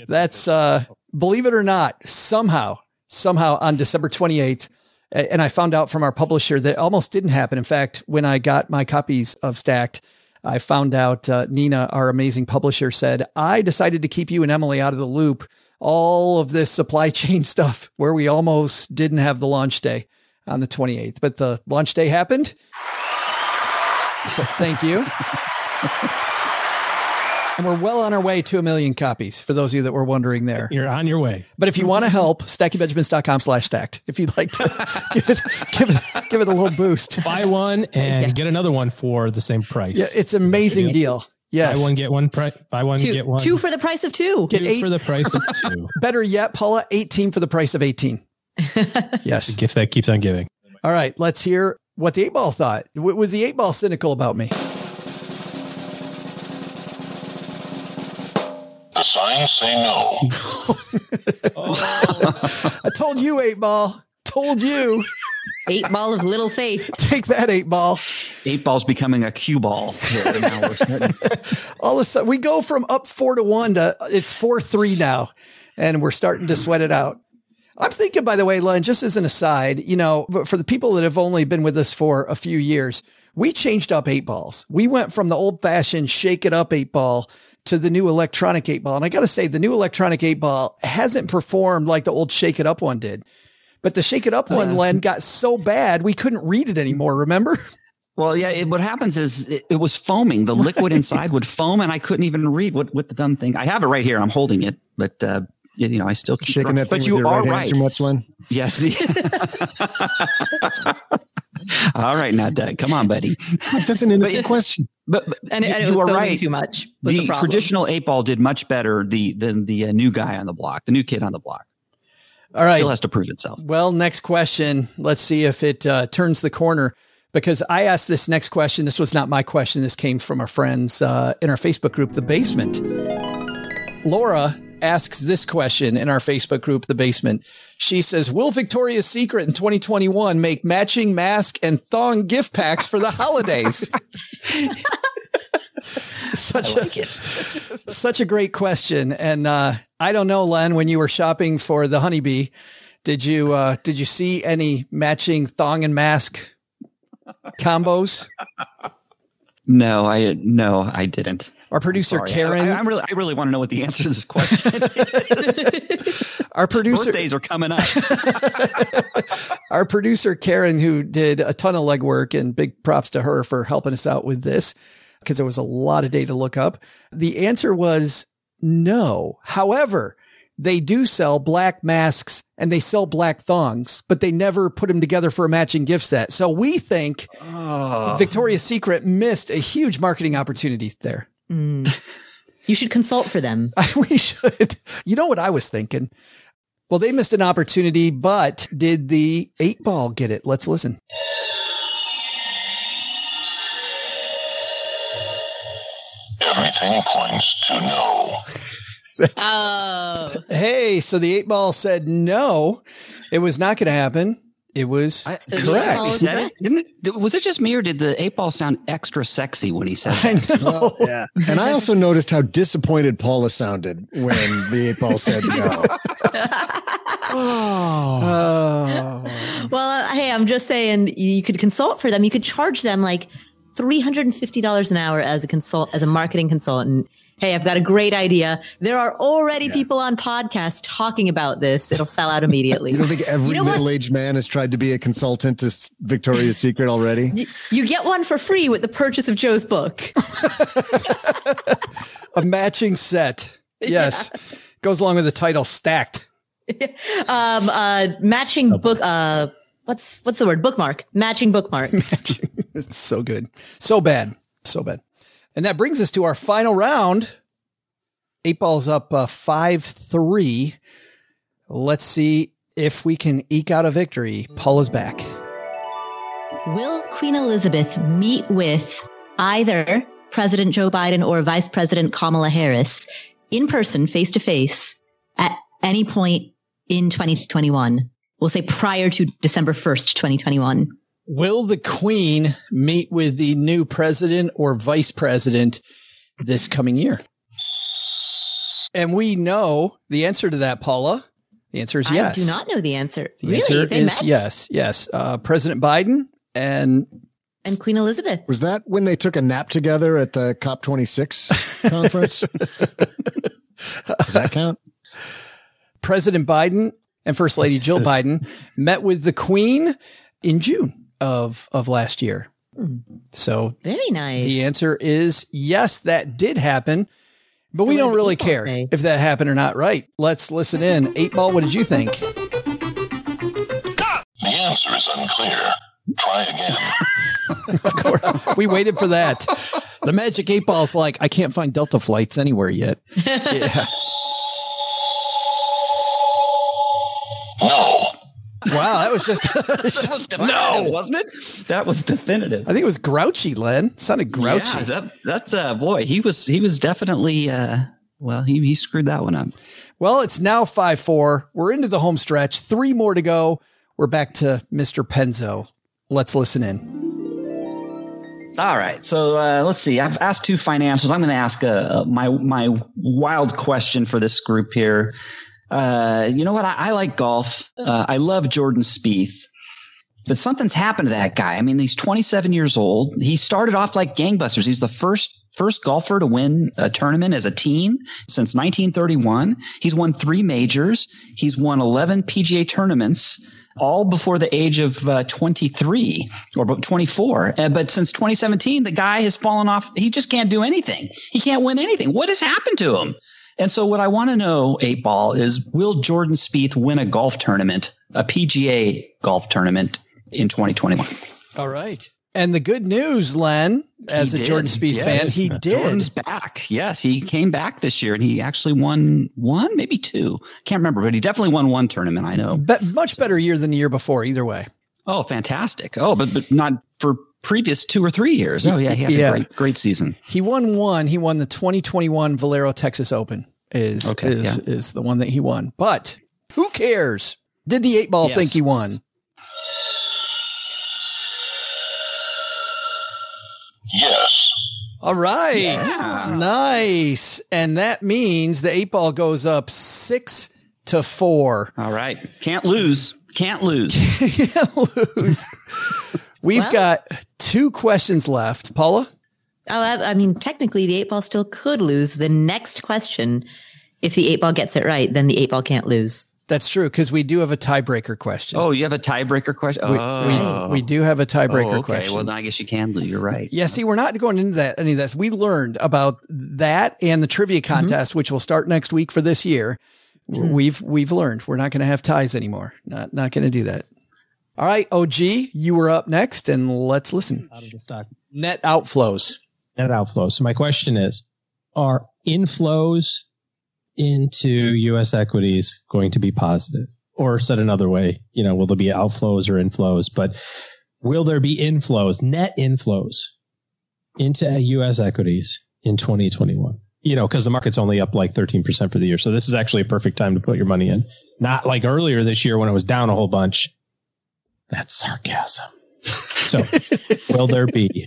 Speaker 1: That's uh, believe it or not, somehow, somehow on December twenty eighth, and I found out from our publisher that almost didn't happen. In fact, when I got my copies of Stacked. I found out uh, Nina, our amazing publisher, said, I decided to keep you and Emily out of the loop all of this supply chain stuff where we almost didn't have the launch day on the 28th, but the launch day happened. Thank you. and we're well on our way to a million copies for those of you that were wondering there.
Speaker 3: You're on your way.
Speaker 1: But if you want to help, stackingbenjamins.com slash stacked. If you'd like to give it, give it, give it a little boost.
Speaker 3: Buy one and yeah. get another one for the same price.
Speaker 1: Yeah, it's an amazing deal. Yes.
Speaker 3: Buy one, get one. Pri- buy one,
Speaker 7: two.
Speaker 3: get one.
Speaker 7: Two for the price of two.
Speaker 1: Get
Speaker 3: two
Speaker 1: eight
Speaker 3: for the price of two.
Speaker 1: Better yet, Paula, 18 for the price of 18. yes.
Speaker 3: The gift that keeps on giving.
Speaker 1: All right. Let's hear what the eight ball thought. Was the eight ball cynical about me?
Speaker 8: The signs say no.
Speaker 1: oh. I told you, eight ball. Told you.
Speaker 7: Eight ball of little faith.
Speaker 1: Take that eight ball.
Speaker 6: Eight ball's becoming a cue ball.
Speaker 1: All of a sudden, we go from up four to one to it's four three now, and we're starting to sweat it out. I'm thinking, by the way, Len, just as an aside, you know, for the people that have only been with us for a few years, we changed up eight balls. We went from the old fashioned shake it up eight ball to the new electronic eight ball. And I got to say, the new electronic eight ball hasn't performed like the old shake it up one did. But the Shake It Up one, Len, got so bad we couldn't read it anymore. Remember?
Speaker 6: Well, yeah. It, what happens is it, it, was foaming. The liquid inside would foam, and I couldn't even read what what the dumb thing. I have it right here. I'm holding it, but uh, you know, I still keep
Speaker 5: shaking that. But you are right. Too much, Len.
Speaker 6: Yes. All right, now, Doug, come on, buddy.
Speaker 5: That's an innocent but, question.
Speaker 6: But, but
Speaker 7: and, and you,
Speaker 6: you are right.
Speaker 7: Too much.
Speaker 6: The, the traditional eight ball did much better the than the uh, new guy on the block, the new kid on the block.
Speaker 1: All right.
Speaker 6: Still has to prove itself.
Speaker 1: Well, next question. Let's see if it uh, turns the corner. because I asked this next question. This was not my question. This came from our friends uh, in our Facebook group, The Basement. Laura asks this question in our Facebook group, The Basement. She says, Will Victoria's Secret in 2021 make matching mask and thong gift packs for the holidays? such
Speaker 6: like
Speaker 1: a such a great question. And uh, I don't know, Len, when you were shopping for the honeybee, did you uh, did you see any matching thong and mask combos?
Speaker 6: No, I no, I didn't.
Speaker 1: Our producer Karen,
Speaker 6: I, I, really, I really want to know what the answer to this question. is.
Speaker 1: our producer,
Speaker 6: Birthdays are coming up.
Speaker 1: our producer Karen, who did a ton of legwork, and big props to her for helping us out with this because there was a lot of data to look up. The answer was no. However, they do sell black masks and they sell black thongs, but they never put them together for a matching gift set. So we think
Speaker 6: Oh.
Speaker 1: Victoria's Secret missed a huge marketing opportunity there.
Speaker 7: Mm. You should consult for them.
Speaker 1: we should. You know what I was thinking? Well, they missed an opportunity, but did the eight ball get it? Let's listen.
Speaker 8: Everything points to no.
Speaker 7: Oh.
Speaker 1: Hey, so the eight ball said no, it was not going to happen. It was
Speaker 6: I-
Speaker 7: So the eight ball
Speaker 1: correct.
Speaker 7: was
Speaker 6: Said it? Didn't it, was it just me or did the eight ball sound extra sexy when he said
Speaker 1: I
Speaker 6: that?
Speaker 1: know.
Speaker 5: Yeah. And I also noticed how disappointed Paula sounded when the eight ball said no. Oh.
Speaker 1: Oh.
Speaker 7: Well, uh, hey, I'm just saying you could consult for them. You could charge them like $350 an hour as a consult, as a marketing consultant. Hey, I've got a great idea. There are already people on podcasts talking about this. It'll sell out immediately.
Speaker 5: You don't think every
Speaker 7: You know
Speaker 5: middle-aged man has tried to be a consultant to Victoria's Secret already?
Speaker 7: Y- you get one for free with the purchase of Joe's book.
Speaker 1: A matching set. Yes. Goes along with the title stacked.
Speaker 7: um, uh, matching book, uh, what's, what's the word? Bookmark. Matching bookmark.
Speaker 1: It's so good. So bad. So bad. And that brings us to our final round. Eight balls up uh, 5 3. Let's see if we can eke out a victory. Paula's back.
Speaker 7: Will Queen Elizabeth meet with either President Joe Biden or Vice President Kamala Harris in person, face to face, at any point in 2021? We'll say prior to December 1st, 2021.
Speaker 1: Will the Queen meet with the new president or vice president this coming year? And we know the answer to that, Paula. The answer is yes.
Speaker 7: I do not know the answer.
Speaker 1: The
Speaker 7: really?
Speaker 1: answer
Speaker 7: They
Speaker 1: is
Speaker 7: met?
Speaker 1: yes. Yes. Uh, president Biden and
Speaker 7: And Queen Elizabeth.
Speaker 5: Was that when they took a nap together at the COP26 conference? Does that count?
Speaker 1: President Biden and First Lady Jill Biden met with the Queen in June of of last year. Hmm. So
Speaker 7: Very nice.
Speaker 1: the answer is yes, that did happen. But we
Speaker 7: So what
Speaker 1: don't really care
Speaker 7: say?
Speaker 1: if that happened or not. Right. Let's listen in. Eight ball, what did you think?
Speaker 8: The answer is unclear. Try again.
Speaker 1: Of course. We waited for that. The magic eight ball's like, I can't find Delta flights anywhere yet.
Speaker 6: yeah.
Speaker 8: No.
Speaker 1: Wow, that was just
Speaker 6: That was definitive, wasn't it? That was definitive.
Speaker 1: I think it was grouchy, Len. Sounded grouchy.
Speaker 6: Yeah, that, that's uh boy, he was he was definitely uh well, he he screwed that one up.
Speaker 1: Well, it's now 5 4. We're into the home stretch. Three more to go. We're back to Mr. Penzo. Let's listen in.
Speaker 6: All right, so uh, let's see. I've asked two financials. I'm going to ask uh, my my wild question for this group here. Uh, you know what? I, I like golf. Uh, I love Jordan Spieth, but something's happened to that guy. I mean, he's 27 years old. He started off like gangbusters. He's the first first golfer to win a tournament as a teen since 1931. He's won three majors. He's won 11 PGA tournaments all before the age of uh, 23 or about 24. Uh, but since 2017, the guy has fallen off. He just can't do anything. He can't win anything. What has happened to him? And so what I want to know, eight ball, is will Jordan Spieth win a golf tournament, a PGA golf tournament in 2021?
Speaker 1: All right. And the good news, Len, as
Speaker 6: He
Speaker 1: a Jordan
Speaker 6: did.
Speaker 1: Spieth
Speaker 6: Yes.
Speaker 1: fan, he did.
Speaker 6: Jordan's back. Yes, he came back this year and he actually won one, maybe two. Can't remember, but he definitely won one tournament. I know.
Speaker 1: But much better year than the year before, either way.
Speaker 6: Oh, fantastic. Oh, but, but not for previous two or three years. Oh yeah, he had
Speaker 1: Yeah.
Speaker 6: a great, great season.
Speaker 1: He won one. He won the 2021 Valero Texas Open. Is
Speaker 6: Okay,
Speaker 1: is is the one that he won. But who cares? Did the eight ball
Speaker 6: Yes.
Speaker 1: think he won?
Speaker 8: Yes.
Speaker 1: All right.
Speaker 6: Yeah.
Speaker 1: Nice. And that means the eight ball goes up six to four.
Speaker 6: All right, can't lose. Can't lose.
Speaker 1: Can't lose. We've
Speaker 7: Well-
Speaker 1: got two questions left. Paula?
Speaker 7: Oh, I, I mean, technically, the eight ball still could lose. The next question, if the eight ball gets it right, then the eight ball can't lose.
Speaker 1: That's true because we do have a tiebreaker question.
Speaker 6: Oh, you have a tiebreaker question.
Speaker 1: we,
Speaker 6: oh.
Speaker 1: we, we do have a tiebreaker
Speaker 6: Oh, okay.
Speaker 1: question.
Speaker 6: Well, then I guess you can lose. You're right.
Speaker 1: Yeah, see, we're not going into that any of this. We learned about that and the trivia
Speaker 6: Mm-hmm.
Speaker 1: contest, which will start next week for this year.
Speaker 6: Hmm.
Speaker 1: We've we've learned we're not going to have ties anymore. Not not going to do that. All right, OG, you were up next, and let's listen.
Speaker 3: Out of the stock
Speaker 1: Net outflows.
Speaker 3: Net outflows. So my question is, are inflows into U.S. equities going to be positive? Or said another way, you know, will there be outflows or inflows? But will there be inflows, net inflows into U.S. equities in 2021? You know, because the market's only up like 13% for the year. So this is actually a perfect time to put your money in. Not like earlier this year when it was down a whole bunch. That's sarcasm. So will there be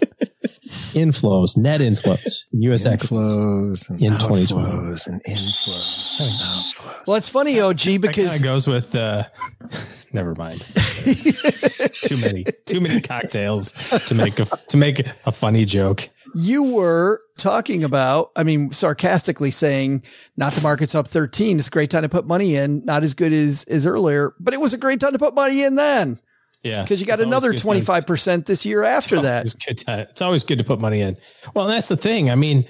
Speaker 3: inflows, net inflows, in U.S. equities?
Speaker 11: Inflows and
Speaker 3: in 2020.
Speaker 11: outflows and inflows and outflows.
Speaker 1: Well, it's funny, OG, because
Speaker 3: kind of goes with. Uh, never mind. too many, too many cocktails to make a to make a funny joke.
Speaker 1: you were talking about, I mean, sarcastically saying, not the market's up 13. It's a great time to put money in. Not as good as, as earlier, but it was a great time to put money in then
Speaker 3: Yeah,
Speaker 1: because you got another 25% this year after that.
Speaker 3: It's, time. it's always good to put money in. Well, that's the thing. I mean,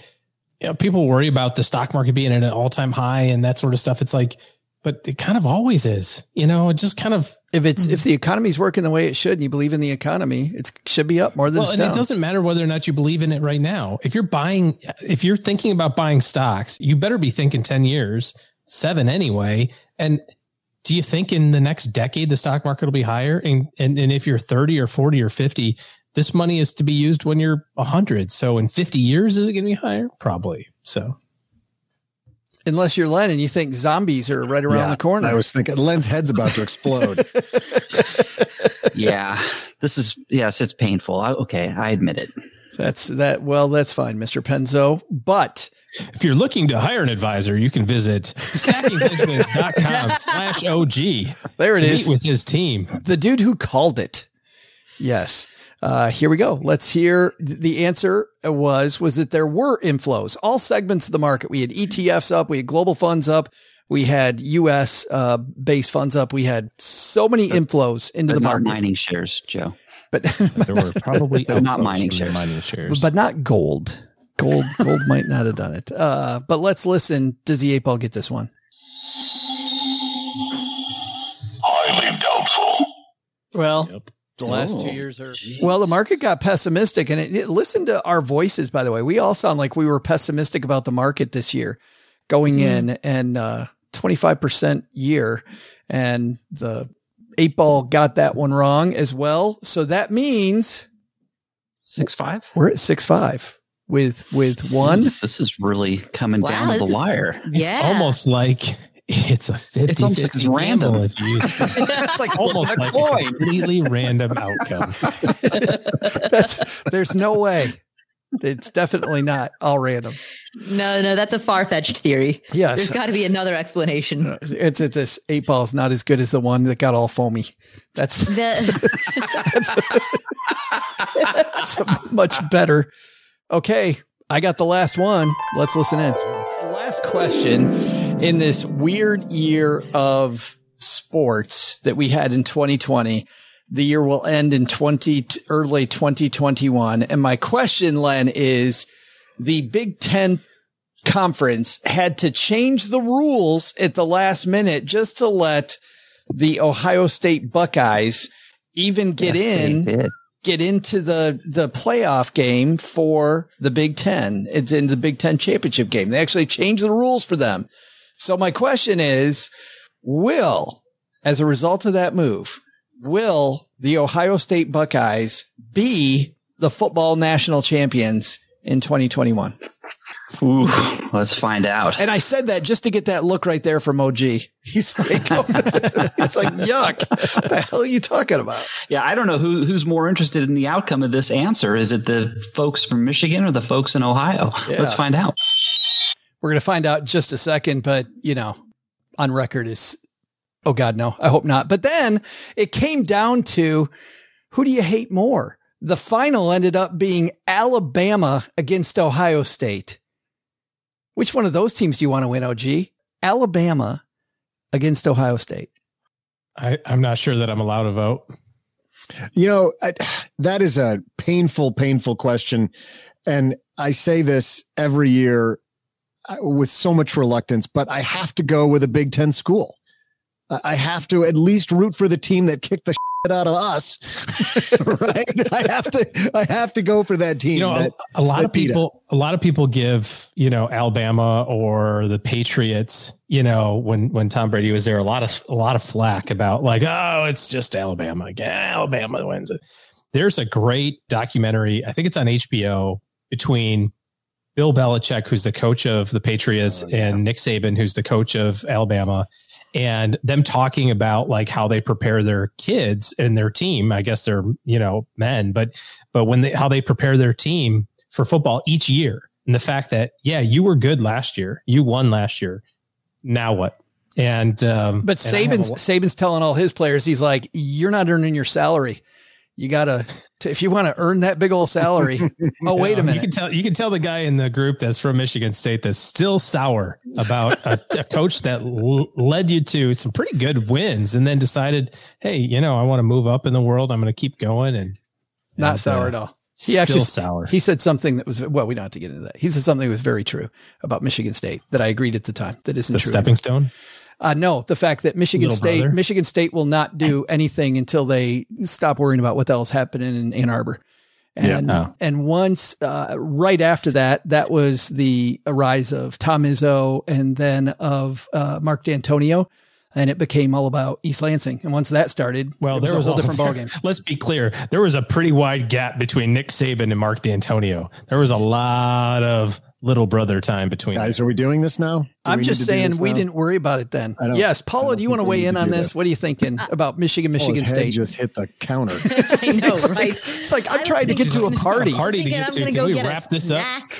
Speaker 3: you know, people worry about the stock market being at an all time high and that sort of stuff. It's like, but it kind of always is. You know, it just kind of
Speaker 1: If it's, hmm. if the economy's working the way it should and you believe in the economy, it should be up more than
Speaker 3: well, and
Speaker 1: down.
Speaker 3: it doesn't matter whether or not you believe in it right now. If you're buying, if you're thinking about buying stocks, you better be thinking 10 years, seven anyway. And do you think in the next decade, the stock market will be higher? And, and, and if you're 30 or 40 or 50, this money is to be used when you're 100. So in 50 years, is it going to be higher? Probably. So
Speaker 1: Unless you're Len and you think zombies are right around
Speaker 11: Yeah,
Speaker 1: the corner.
Speaker 11: I was thinking Len's head's about to explode.
Speaker 6: yeah, this is yes, it's painful. I, okay, I admit it.
Speaker 1: that's that. Well, that's fine, Mr. Penzo. But
Speaker 3: if you're looking to hire an advisor, you can visit stackingbenjamins.com slash OG.
Speaker 1: There it
Speaker 3: to
Speaker 1: is.
Speaker 3: Meet with his team.
Speaker 1: the dude who called it. Yes. Uh, here we go. Let's hear the answer was, was that there were inflows, all segments of the market. We had ETFs up. We had global funds up. We had US, uh, based funds up. We had so many inflows into
Speaker 6: But
Speaker 1: the
Speaker 6: not
Speaker 1: market,
Speaker 6: mining shares, Joe.
Speaker 1: but,
Speaker 3: There were probably
Speaker 6: not mining shares.
Speaker 3: mining shares.
Speaker 1: but not gold. Gold, gold might not have done it. Uh, but let's listen. Does the eight ball get this one?
Speaker 8: Highly doubtful.
Speaker 1: Well,
Speaker 3: Yep.
Speaker 1: the last two
Speaker 6: Oh,
Speaker 1: years are. Well, the market got pessimistic, and it, it, listen to our voices. By the way, we all sound like we were pessimistic about the market this year, going in and twenty five percent year, and the eight ball got that one wrong as well. So that means
Speaker 6: Six five.
Speaker 1: we're at six five with with one.
Speaker 6: This is really coming
Speaker 7: Wow,
Speaker 6: down to the
Speaker 7: this is-
Speaker 6: wire.
Speaker 7: Yeah.
Speaker 3: almost like it's a 50
Speaker 6: It's almost like it's random.
Speaker 3: If you,
Speaker 6: it's like
Speaker 3: almost
Speaker 6: flipping a
Speaker 3: like a completely random outcome.
Speaker 1: That's there's no way. It's definitely not all random.
Speaker 7: No, no, that's a far fetched theory.
Speaker 1: Yes.
Speaker 7: There's got to be another explanation.
Speaker 1: Uh, it's it's this eight ball is not as good as the one that got all foamy. That's
Speaker 7: The,
Speaker 1: It's much better. Okay, I got the last one. Let's listen in. Last question in this weird year of sports that we had in 2020. The year will end in 20 early 2021. And my question, Len, is the Big Ten conference had to change the rules at the last minute just to let the Ohio State Buckeyes even get
Speaker 6: Yes,
Speaker 1: in. Get into the the playoff game for the Big Ten. It's in the Big Ten championship game. They actually changed the rules for them. So my question is, will, as a result of that move, will the Ohio State Buckeyes be the football national champions in 2021?
Speaker 6: Ooh, let's find out.
Speaker 1: And I said that just to get that look right there from OG. He's like, oh, it's like, yuck. What the hell are you talking about?
Speaker 6: Yeah, I don't know who who's more interested in the outcome of this answer. Is it the folks from Michigan or the folks in Ohio?
Speaker 1: Yeah.
Speaker 6: Let's find out.
Speaker 1: We're going to find out in just a second, but you know, on record is, oh God, no, I hope not. But then it came down to who do you hate more? The final ended up being Alabama against Ohio State. Which one of those teams do you want to win, OG? Alabama against Ohio State.
Speaker 3: I, I'm not sure that I'm allowed to vote.
Speaker 11: You know, I, that is a painful, painful question. And I say this every year uh, with so much reluctance, but I have to go with a Big Ten school. I I have to at least root for the team that kicked the shit out of us. right? I have to, I have to go for that team.
Speaker 3: You know, a,
Speaker 11: that,
Speaker 3: a lot of
Speaker 11: beat us.
Speaker 3: people, a lot of people give, you know, Alabama or the Patriots, you know, when, when Tom Brady was there, a lot of, a lot of flack about like, oh, it's just Alabama again. Alabama wins it. There's a great documentary. I think it's on HBO between Bill Belichick, who's the coach of the Patriots,
Speaker 11: Oh, yeah.
Speaker 3: and Nick Saban, who's the coach of Alabama, and them talking about like how they prepare their kids and their team. I guess they're you know men, but but when they how they prepare their team for football each year, and the fact that yeah, you were good last year, you won last year. Now what? And um,
Speaker 1: But
Speaker 3: and I a
Speaker 1: Saban's Saban's telling all his players, he's like, "You're not earning your salary. You gotta to, if you want to earn that big old salary. oh, wait a minute.
Speaker 3: You can tell you can tell the guy in the group that's from Michigan State that's still sour about a, a coach that l- led you to some pretty good wins and then decided, hey, you know, I want to move up in the world. I'm going to keep going and
Speaker 1: not
Speaker 3: and,
Speaker 1: sour
Speaker 3: uh,
Speaker 1: at all. He
Speaker 3: Still
Speaker 1: actually
Speaker 3: sour.
Speaker 1: He said something that was well. We don't have to get into that. He said something that was very true about Michigan State that I agreed at the time. That isn't
Speaker 3: the
Speaker 1: true.
Speaker 3: stepping stone.
Speaker 1: Uh, no, the fact that Michigan
Speaker 3: Little
Speaker 1: State,
Speaker 3: brother?
Speaker 1: Michigan State will not do anything until they stop worrying about what the hell's happening in Ann Arbor. And,
Speaker 3: Yeah. Oh.
Speaker 1: and once, uh, right after that, that was the rise of Tom Izzo and then of, uh, Mark Dantonio. And it became all about East Lansing. And once that started,
Speaker 3: Well,
Speaker 1: it was
Speaker 3: there
Speaker 1: a
Speaker 3: was
Speaker 1: whole
Speaker 3: a-
Speaker 1: different ballgame.
Speaker 3: Let's be clear. There was a pretty wide gap between Nick Saban and Mark Dantonio. There was a lot of little brother time between.
Speaker 11: Guys, are we doing this now? Do
Speaker 1: I'm just saying we
Speaker 11: now?
Speaker 1: didn't worry about it then. Yes. Paula,
Speaker 11: don't
Speaker 1: you want to weigh in
Speaker 11: to
Speaker 1: on this?
Speaker 11: this.
Speaker 1: What are you thinking about Michigan,
Speaker 11: his
Speaker 1: Michigan
Speaker 11: head
Speaker 1: State?
Speaker 11: just hit the counter.
Speaker 9: I know, right?
Speaker 1: It's like
Speaker 9: I
Speaker 1: I'm
Speaker 9: was
Speaker 1: trying to get to a
Speaker 9: thinking-
Speaker 1: party.
Speaker 3: Party to get to. Can we wrap
Speaker 9: a
Speaker 3: this up?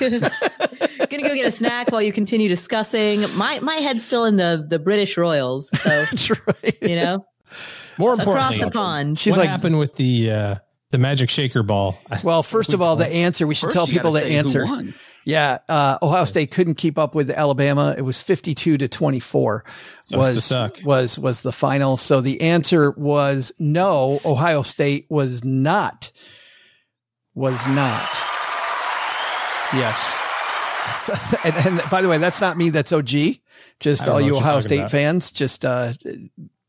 Speaker 9: snack. gonna go get a snack while you continue discussing. My my head's still in the the British Royals, so
Speaker 1: That's right.
Speaker 9: you know
Speaker 3: More
Speaker 9: across
Speaker 3: importantly,
Speaker 9: the pond.
Speaker 1: She's
Speaker 3: what
Speaker 1: like,
Speaker 3: happened with the uh, the magic shaker ball?
Speaker 1: well, first of all, the answer, we should
Speaker 6: First,
Speaker 1: tell people the answer. Yeah. Uh, Ohio State couldn't keep up with Alabama. It was 52 to 24
Speaker 3: Sucks
Speaker 1: was, was, was the final. So the answer was no, Ohio State was not, was not. Yes. So, and, and by the way, that's not me. That's OG. Just all you Ohio State
Speaker 3: about.
Speaker 1: fans, just, uh,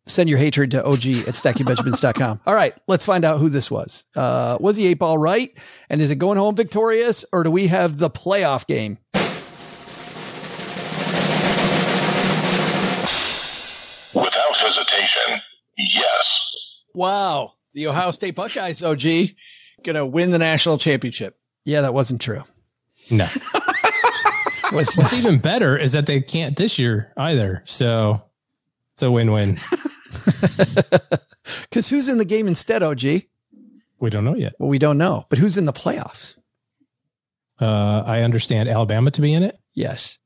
Speaker 1: send your hatred to OG at stackingbenjamins.com. All right, let's find out who this was. Uh, was the eight ball right? And is it going home victorious or do we have the playoff game?
Speaker 8: Without hesitation, yes.
Speaker 1: Wow. The Ohio State Buckeyes, OG, going to win the national championship. Yeah, that wasn't true.
Speaker 3: No.
Speaker 1: Was
Speaker 3: What's even better is that they can't this year either. So it's a win-win.
Speaker 1: Because who's in the game instead, OG?
Speaker 3: We don't know yet.
Speaker 1: Well, we don't know. But who's in the playoffs?
Speaker 3: Uh, I understand Alabama to be in it.
Speaker 1: Yes.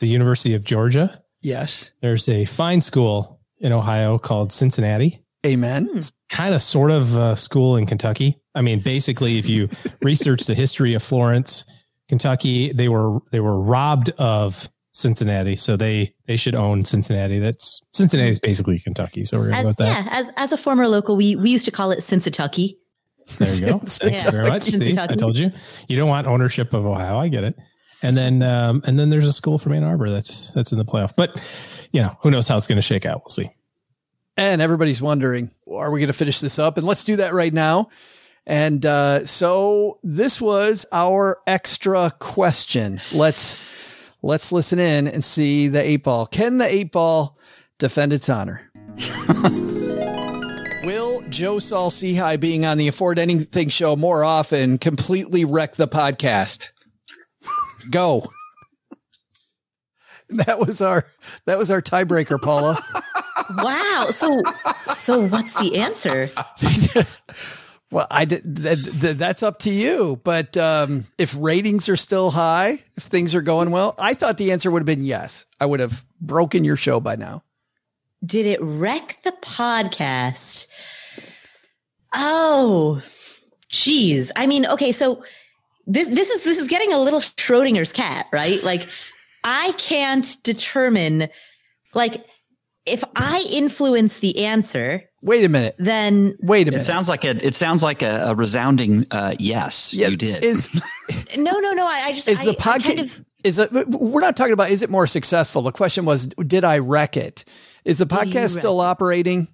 Speaker 3: The University of Georgia.
Speaker 1: Yes.
Speaker 3: There's a fine school in Ohio called Cincinnati.
Speaker 1: Amen.
Speaker 3: It's Kind of sort of a school in Kentucky. I mean, basically, if you research the history of Florence, Kentucky, they were they were robbed of Cincinnati, so they they should own Cincinnati. That's Cincinnati is basically Kentucky. So we're gonna go with that.
Speaker 9: yeah, as as a former local, we we used to call it Cincinnati.
Speaker 3: There you go. Thank you very much. See, I told you. You don't want ownership of Ohio. I get it. And then um, and then there's a school from Ann Arbor that's that's in the playoff. But you know, who knows how it's going to shake out? We'll see.
Speaker 1: And everybody's wondering, are we going to finish this up? And let's do that right now. And uh, so this was our extra question. Let's let's listen in and see the eight ball. Can the eight ball defend its honor? Will Joe Saul-Sehy being on the Afford Anything show more often completely wreck the podcast. Go. That was our that was our tiebreaker, Paula.
Speaker 9: Wow. So, so what's the answer?
Speaker 1: Well, I did. Th- th- that's up to you. But um, if ratings are still high, if things are going well, I thought the answer would have been yes. I would have broken your show by now.
Speaker 9: Did it wreck the podcast? Oh, geez. I mean, okay, so this this is this is getting a little Schrodinger's cat, right? Like, I can't determine, like, if I influence the answer.
Speaker 1: Wait a minute.
Speaker 9: Then
Speaker 1: wait a minute.
Speaker 6: It sounds like a it sounds like a, a resounding uh, yes.
Speaker 1: Yeah,
Speaker 6: you did.
Speaker 1: Is
Speaker 9: no, no, no. I, I just
Speaker 1: is the
Speaker 9: I- I
Speaker 1: podcast
Speaker 9: kind of-
Speaker 1: is it? We're not talking about is it more successful. The question was, did I wreck it? Is the podcast still operating?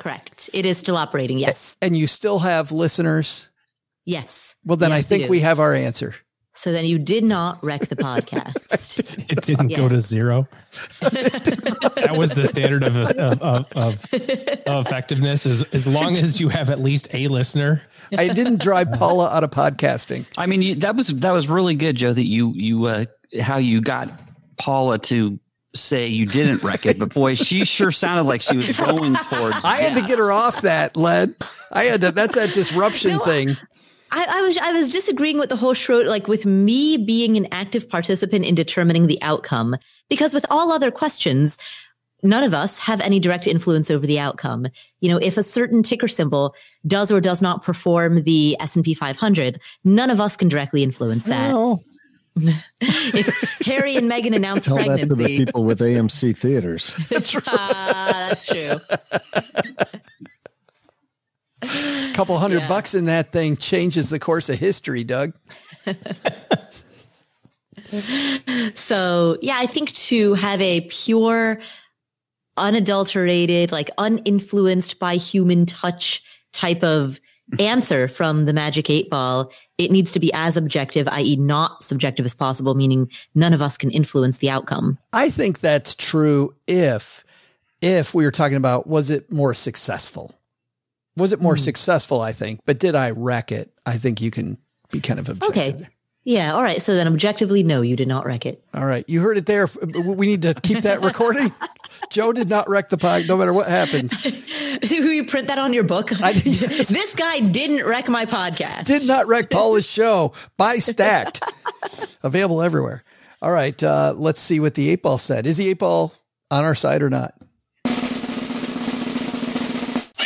Speaker 9: correct. It is still operating. Yes,
Speaker 1: And you still have listeners?
Speaker 9: yes.
Speaker 1: Well, then I think
Speaker 9: do.
Speaker 1: we have our answer.
Speaker 9: So then you did not wreck the podcast.
Speaker 3: It didn't go to zero. that was the standard of of, of, of, of effectiveness. As as long as you have at least a listener.
Speaker 1: I didn't drive Paula out of podcasting.
Speaker 6: I mean, you, that was that was really good, Joe. That you you uh, how you got Paula to say you didn't wreck it, but boy, she sure sounded like she was going towards.
Speaker 1: I had to get her off that lead. I had to. That's that disruption thing.
Speaker 9: I, I was I was disagreeing with the whole Schroeder, like with me being an active participant in determining the outcome, because with all other questions, none of us have any direct influence over the outcome. You know, if a certain ticker symbol does or does not perform the S and P 500, none of us can directly influence that. if Harry and Meghan announce
Speaker 11: Tell that to the people with AMC theaters.
Speaker 9: Ah, that's true.
Speaker 1: A couple hundred bucks in that thing changes the course of history, Doug.
Speaker 9: So yeah, I think to have a pure, unadulterated, like uninfluenced by human touch type of answer from the magic eight ball, it needs to be as objective, i.e. not subjective as possible, meaning none of us can influence the outcome.
Speaker 1: I think that's true if if we were talking about was it more successful? Was it more successful, I think, but did I wreck it? I think you can be kind of objective.
Speaker 9: Okay. Yeah. All right. So then objectively, no, you did not wreck it.
Speaker 1: All right. You heard it there. We need to keep that recording. Joe did not wreck the pod, no matter what happens.
Speaker 9: Who you print that on your book? this guy didn't wreck my podcast.
Speaker 1: Did not wreck Paula's show. Buy stacked. Available everywhere. All right. Uh, let's see what the eight ball said. Is the eight ball on our side or not?
Speaker 8: The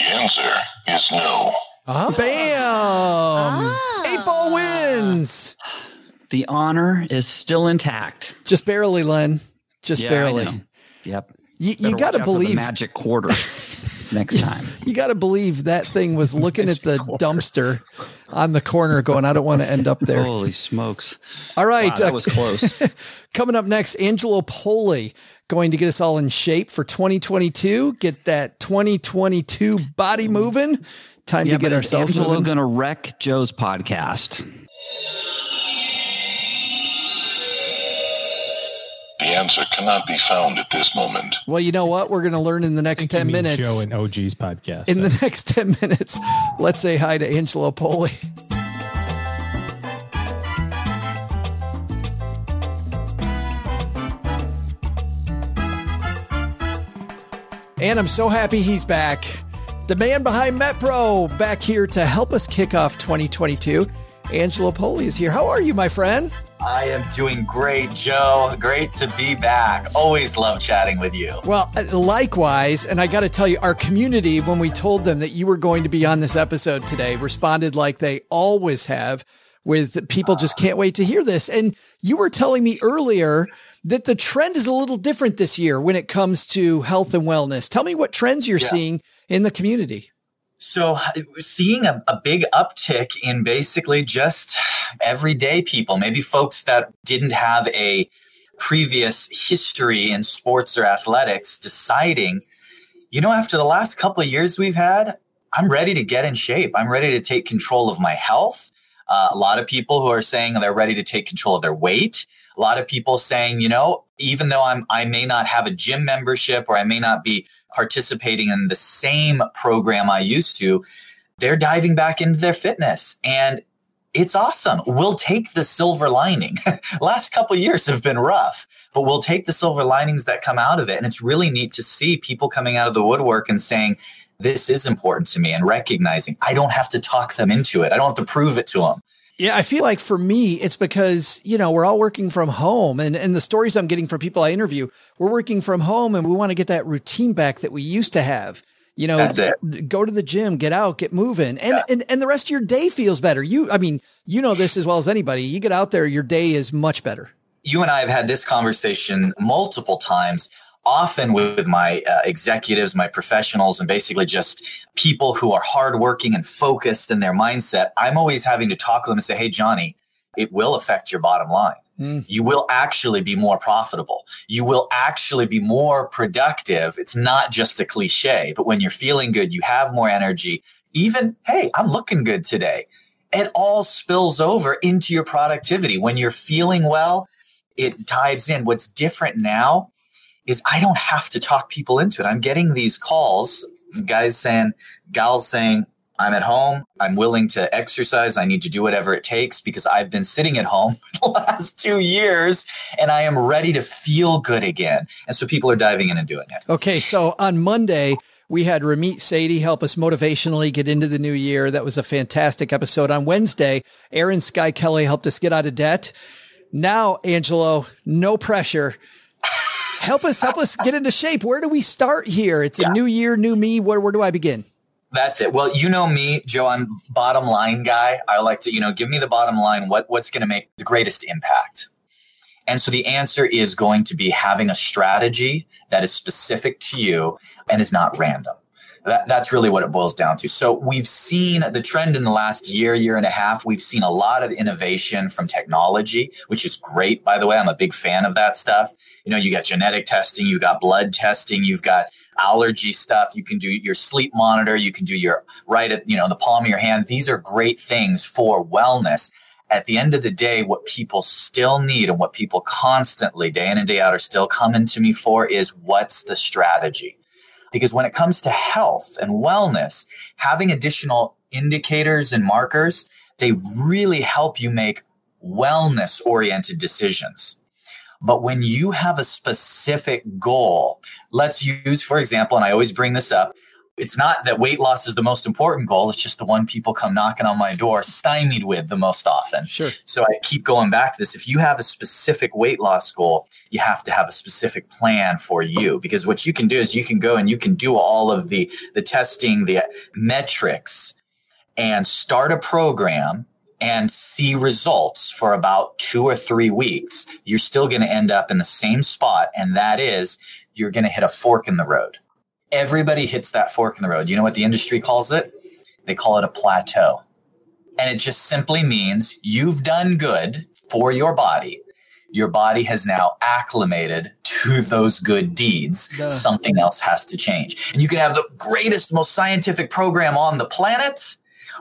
Speaker 8: answer is no. Ah.
Speaker 1: Bam! Ah. Eight ball wins.
Speaker 6: The honor is still intact.
Speaker 1: Just barely, Len. Just
Speaker 6: Yeah,
Speaker 1: barely.
Speaker 6: Yep.
Speaker 1: You, you got to
Speaker 6: watch the
Speaker 1: believe
Speaker 6: magic quarter next time.
Speaker 1: You got to believe that thing was looking at the dumpster on the corner, going, "I don't want to end up there."
Speaker 6: Holy smokes!
Speaker 1: All right,
Speaker 6: Wow, that
Speaker 1: uh,
Speaker 6: was close.
Speaker 1: Coming up next, Angelo Poli going to get us all in shape for 2022. Get that 2022 body moving. Time
Speaker 6: yeah,
Speaker 1: to get ourselves
Speaker 6: Angelo going to wreck Joe's podcast?
Speaker 8: Answer cannot be found at this moment.
Speaker 1: well, you know what? We're going to learn in the next 10 minutes.
Speaker 3: Joe and OG's podcast.
Speaker 1: in the next 10 minutes, let's say hi to Angelo Poli. And I'm so happy he's back. The man behind MetPro back here to help us kick off 2022. Angelo Poli is here. How are you, my friend?
Speaker 12: I am doing great, Joe. Great to be back. Always love chatting with you.
Speaker 1: Well, uh, likewise. And I got to tell you, our community, when we told them that you were going to be on this episode today, responded like they always have with people just can't wait to hear this. And you were telling me earlier that the trend is a little different this year when it comes to health and wellness. Tell me what trends you're
Speaker 12: Yeah.
Speaker 1: seeing in the community.
Speaker 12: So, seeing a, a big uptick in basically just everyday people, maybe folks that didn't have a previous history in sports or athletics, deciding, you know, after the last couple of years we've had, I'm ready to get in shape. I'm ready to take control of my health. Uh, a lot of people who are saying they're ready to take control of their weight. A lot of people saying, you know, even though I'm, I may not have a gym membership or I may not be participating in the same program I used to, they're diving back into their fitness. And it's awesome. We'll take the silver lining. Last couple years have been rough, but we'll take the silver linings that come out of it. And it's really neat to see people coming out of the woodwork and saying, this is important to me and recognizing I don't have to talk them into it. I don't have to prove it to them.
Speaker 1: Yeah, I feel like for me, it's because, you know, we're all working from home and, and the stories I'm getting from people I interview, we're working from home and we want to get that routine back that we used to have. You know, go to the gym, get out, get moving. And, yeah. and and the rest of your day feels better. You I mean, you know this as well as anybody. You get out there, your day is much better.
Speaker 12: You and I have had this conversation multiple times often with my uh, executives, my professionals, and basically just people who are hardworking and focused in their mindset, I'm always having to talk to them and say, Hey, Johnny, it will affect your bottom line. Mm. You will actually be more profitable. You will actually be more productive. It's not just a cliche, but when you're feeling good, you have more energy. Even, hey, I'm looking good today. It all spills over into your productivity. When you're feeling well, it dives in. What's different now is I don't have to talk people into it. I'm getting these calls, guys saying, gals saying, I'm at home. I'm willing to exercise. I need to do whatever it takes because I've been sitting at home for the last two years and I am ready to feel good again. And so people are diving in and doing it.
Speaker 1: Okay. So on Monday, we had Ramit Sethi help us motivationally get into the new year. That was a fantastic episode. On Wednesday, Erin Skye Kelly helped us get out of debt. Now, Angelo, no pressure help us, help us get into shape. Where do we start here? It's a new year, new me. Where, where do I begin?
Speaker 12: That's it. Well, you know me, Joe. I'm bottom line guy. I like to, you know, give me the bottom line. What what's going to make the greatest impact? And so the answer is going to be having a strategy that is specific to you and is not random. That, that's really what it boils down to. So we've seen the trend in the last year, year and a half. We've seen a lot of innovation from technology, which is great. By the way, I'm a big fan of that stuff. You know, you got genetic testing, you got blood testing, you've got allergy stuff. You can do your sleep monitor. You can do your right at, you know, the palm of your hand. These are great things for wellness. At the end of the day, what people still need and what people constantly day in and day out are still coming to me for is what's the strategy? Because when it comes to health and wellness, having additional indicators and markers, they really help you make wellness oriented decisions. But when you have a specific goal, let's use, for example, and I always bring this up, it's not that weight loss is the most important goal. It's just the one people come knocking on my door stymied with the most often.
Speaker 1: Sure.
Speaker 12: So I keep going back to this. If you have a specific weight loss goal, you have to have a specific plan for you because what you can do is you can go and you can do all of the, the testing, the metrics and start a program and see results for about two or three weeks. You're still going to end up in the same spot. And that is you're going to hit a fork in the road everybody hits that fork in the road. You know what the industry calls it? They call it a plateau. And it just simply means you've done good for your body. Your body has now acclimated to those good deeds. Duh. Something else has to change. And you can have the greatest, most scientific program on the planet,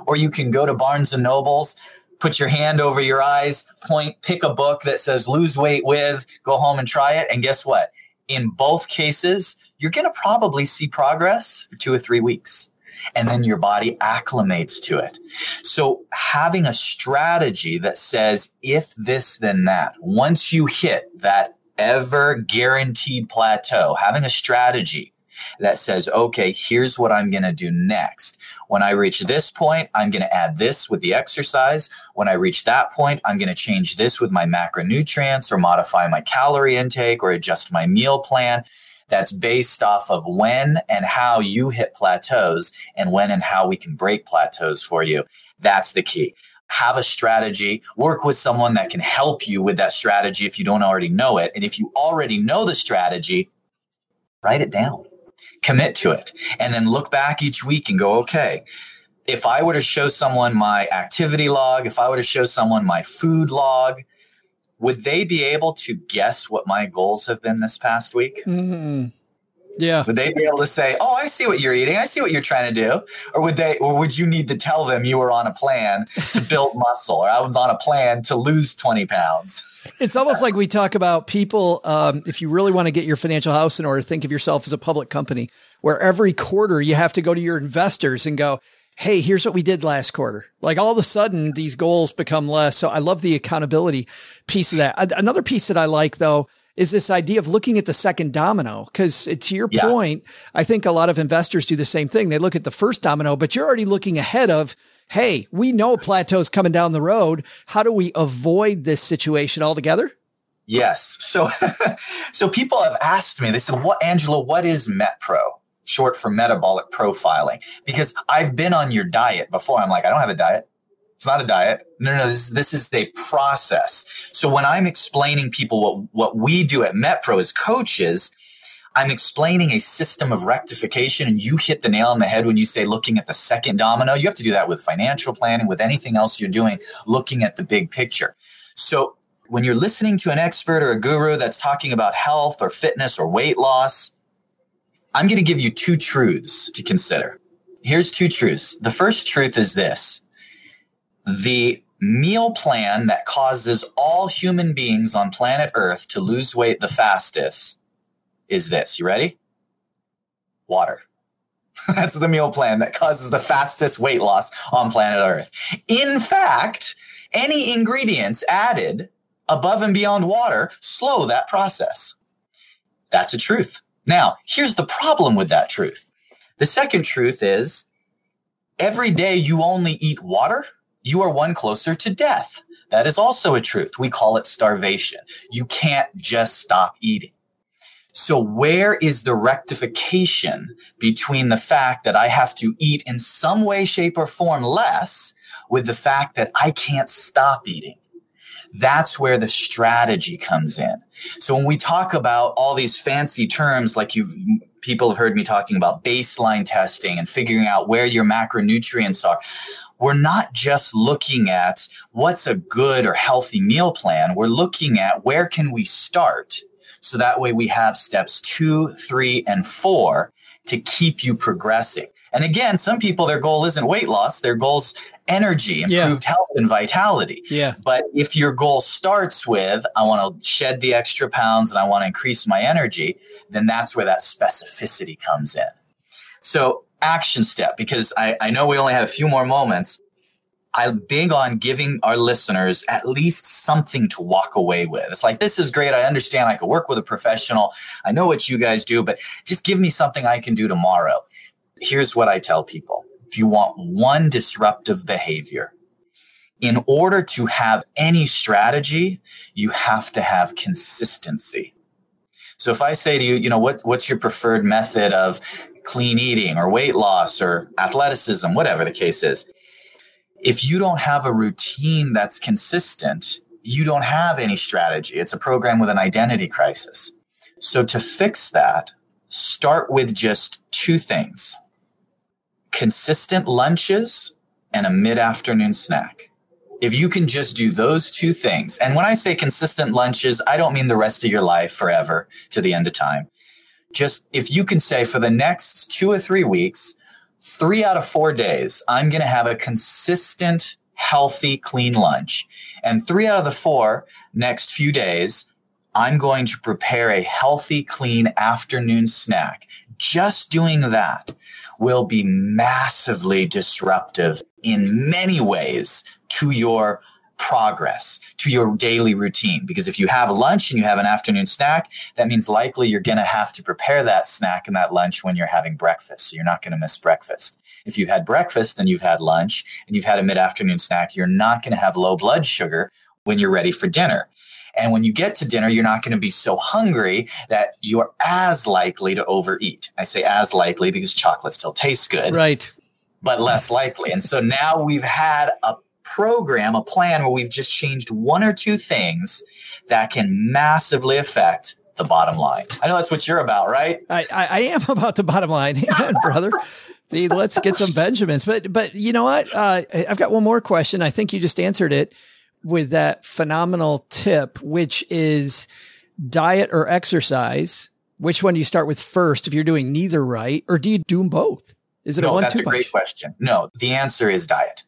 Speaker 12: or you can go to Barnes and Nobles, put your hand over your eyes, point, pick a book that says lose weight with, go home and try it. And guess what? In both cases, you're going to probably see progress for two or three weeks. And then your body acclimates to it. So having a strategy that says, if this, then that, once you hit that ever guaranteed plateau, having a strategy that says, okay, here's what I'm going to do next. When I reach this point, I'm going to add this with the exercise. When I reach that point, I'm going to change this with my macronutrients or modify my calorie intake or adjust my meal plan that's based off of when and how you hit plateaus and when and how we can break plateaus for you. That's the key. Have a strategy, work with someone that can help you with that strategy if you don't already know it. And if you already know the strategy, write it down, commit to it, and then look back each week and go, okay, if I were to show someone my activity log, if I were to show someone my food log, would they be able to guess what my goals have been this past week?
Speaker 1: Mm-hmm. Yeah.
Speaker 12: Would they be able to say, "Oh, I see what you're eating. I see what you're trying to do," or would they, or would you need to tell them you were on a plan to build muscle, or I was on a plan to lose twenty pounds?
Speaker 1: It's almost like we talk about people. Um, if you really want to get your financial house in order, think of yourself as a public company. where every quarter you have to go to your investors and go, Hey, here's what we did last quarter. Like all of a sudden these goals become less. So I love the accountability piece of that. Another piece that I like though is this idea of looking at the second domino. Cause to your yeah. point, I think a lot of investors do the same thing. They look at the first domino, but you're already looking ahead of, Hey, we know plateau's coming down the road. How do we avoid this situation altogether?
Speaker 12: Yes. So, so people have asked me, they said, what, Angela, what is MetPro? Short for metabolic profiling. Because I've been on your diet before. I'm like, I don't have a diet. It's not a diet. No, no, this, this is a process. So when I'm explaining people what, what we do at MetPro as coaches, I'm explaining a system of rectification and you hit the nail on the head when you say looking at the second domino. You have to do that with financial planning, with anything else you're doing, looking at the big picture. So when you're listening to an expert or a guru that's talking about health or fitness or weight loss, I'm going to give you two truths to consider. Here's two truths. The first truth is this. The meal plan that causes all human beings on planet Earth to lose weight the fastest is this. You ready? Water. That's the meal plan that causes the fastest weight loss on planet Earth. In fact, any ingredients added above and beyond water slow that process. That's a truth. Now, here's the problem with that truth. The second truth is every day you only eat water, you are one closer to death. That is also a truth. We call it starvation. You can't just stop eating. So where is the rectification between the fact that I have to eat in some way, shape or form less with the fact that I can't stop eating? That's where the strategy comes in. So when we talk about all these fancy terms, like you've, people have heard me talking about baseline testing and figuring out where your macronutrients are. We're not just looking at what's a good or healthy meal plan. We're looking at where can we start? So that way we have steps two, three, and four to keep you progressing. And again, some people, their goal isn't weight loss. Their goal's energy, improved yeah. health and vitality.
Speaker 1: Yeah.
Speaker 12: But if your goal starts with, I want to shed the extra pounds and I want to increase my energy, then that's where that specificity comes in. So action step, because I, I know we only have a few more moments. I'm big on giving our listeners at least something to walk away with. It's like, this is great. I understand I could work with a professional. I know what you guys do, but just give me something I can do tomorrow. Here's what I tell people if you want one disruptive behavior, in order to have any strategy, you have to have consistency. So if I say to you, you know, what, what's your preferred method of clean eating or weight loss or athleticism, whatever the case is, if you don't have a routine that's consistent, you don't have any strategy. It's a program with an identity crisis. So to fix that, start with just two things consistent lunches and a mid afternoon snack. If you can just do those two things, and when I say consistent lunches, I don't mean the rest of your life forever to the end of time. Just if you can say for the next two or three weeks, three out of four days, I'm going to have a consistent, healthy, clean lunch. And three out of the four next few days, I'm going to prepare a healthy, clean afternoon snack. Just doing that will be massively disruptive in many ways to your progress to your daily routine. Because if you have lunch and you have an afternoon snack, that means likely you're going to have to prepare that snack and that lunch when you're having breakfast. So you're not going to miss breakfast. If you've had breakfast and you've had lunch and you've had a mid afternoon snack, you're not going to have low blood sugar when you're ready for dinner. And when you get to dinner, you're not going to be so hungry that you're as likely to overeat. I say as likely because chocolate still tastes good.
Speaker 1: Right.
Speaker 12: But less likely. And so now we've had a program, a plan where we've just changed one or two things that can massively affect the bottom line. I know that's what you're about, right?
Speaker 1: I, I, I am about the bottom line, Amen, brother. The, let's get some Benjamins. But but you know what? Uh, I've got one more question. I think you just answered it with that phenomenal tip, which is diet or exercise. Which one do you start with first if you're doing neither right, or do you do them both? Is it
Speaker 12: no,
Speaker 1: a one?
Speaker 12: That's a great question. No, the answer is diet,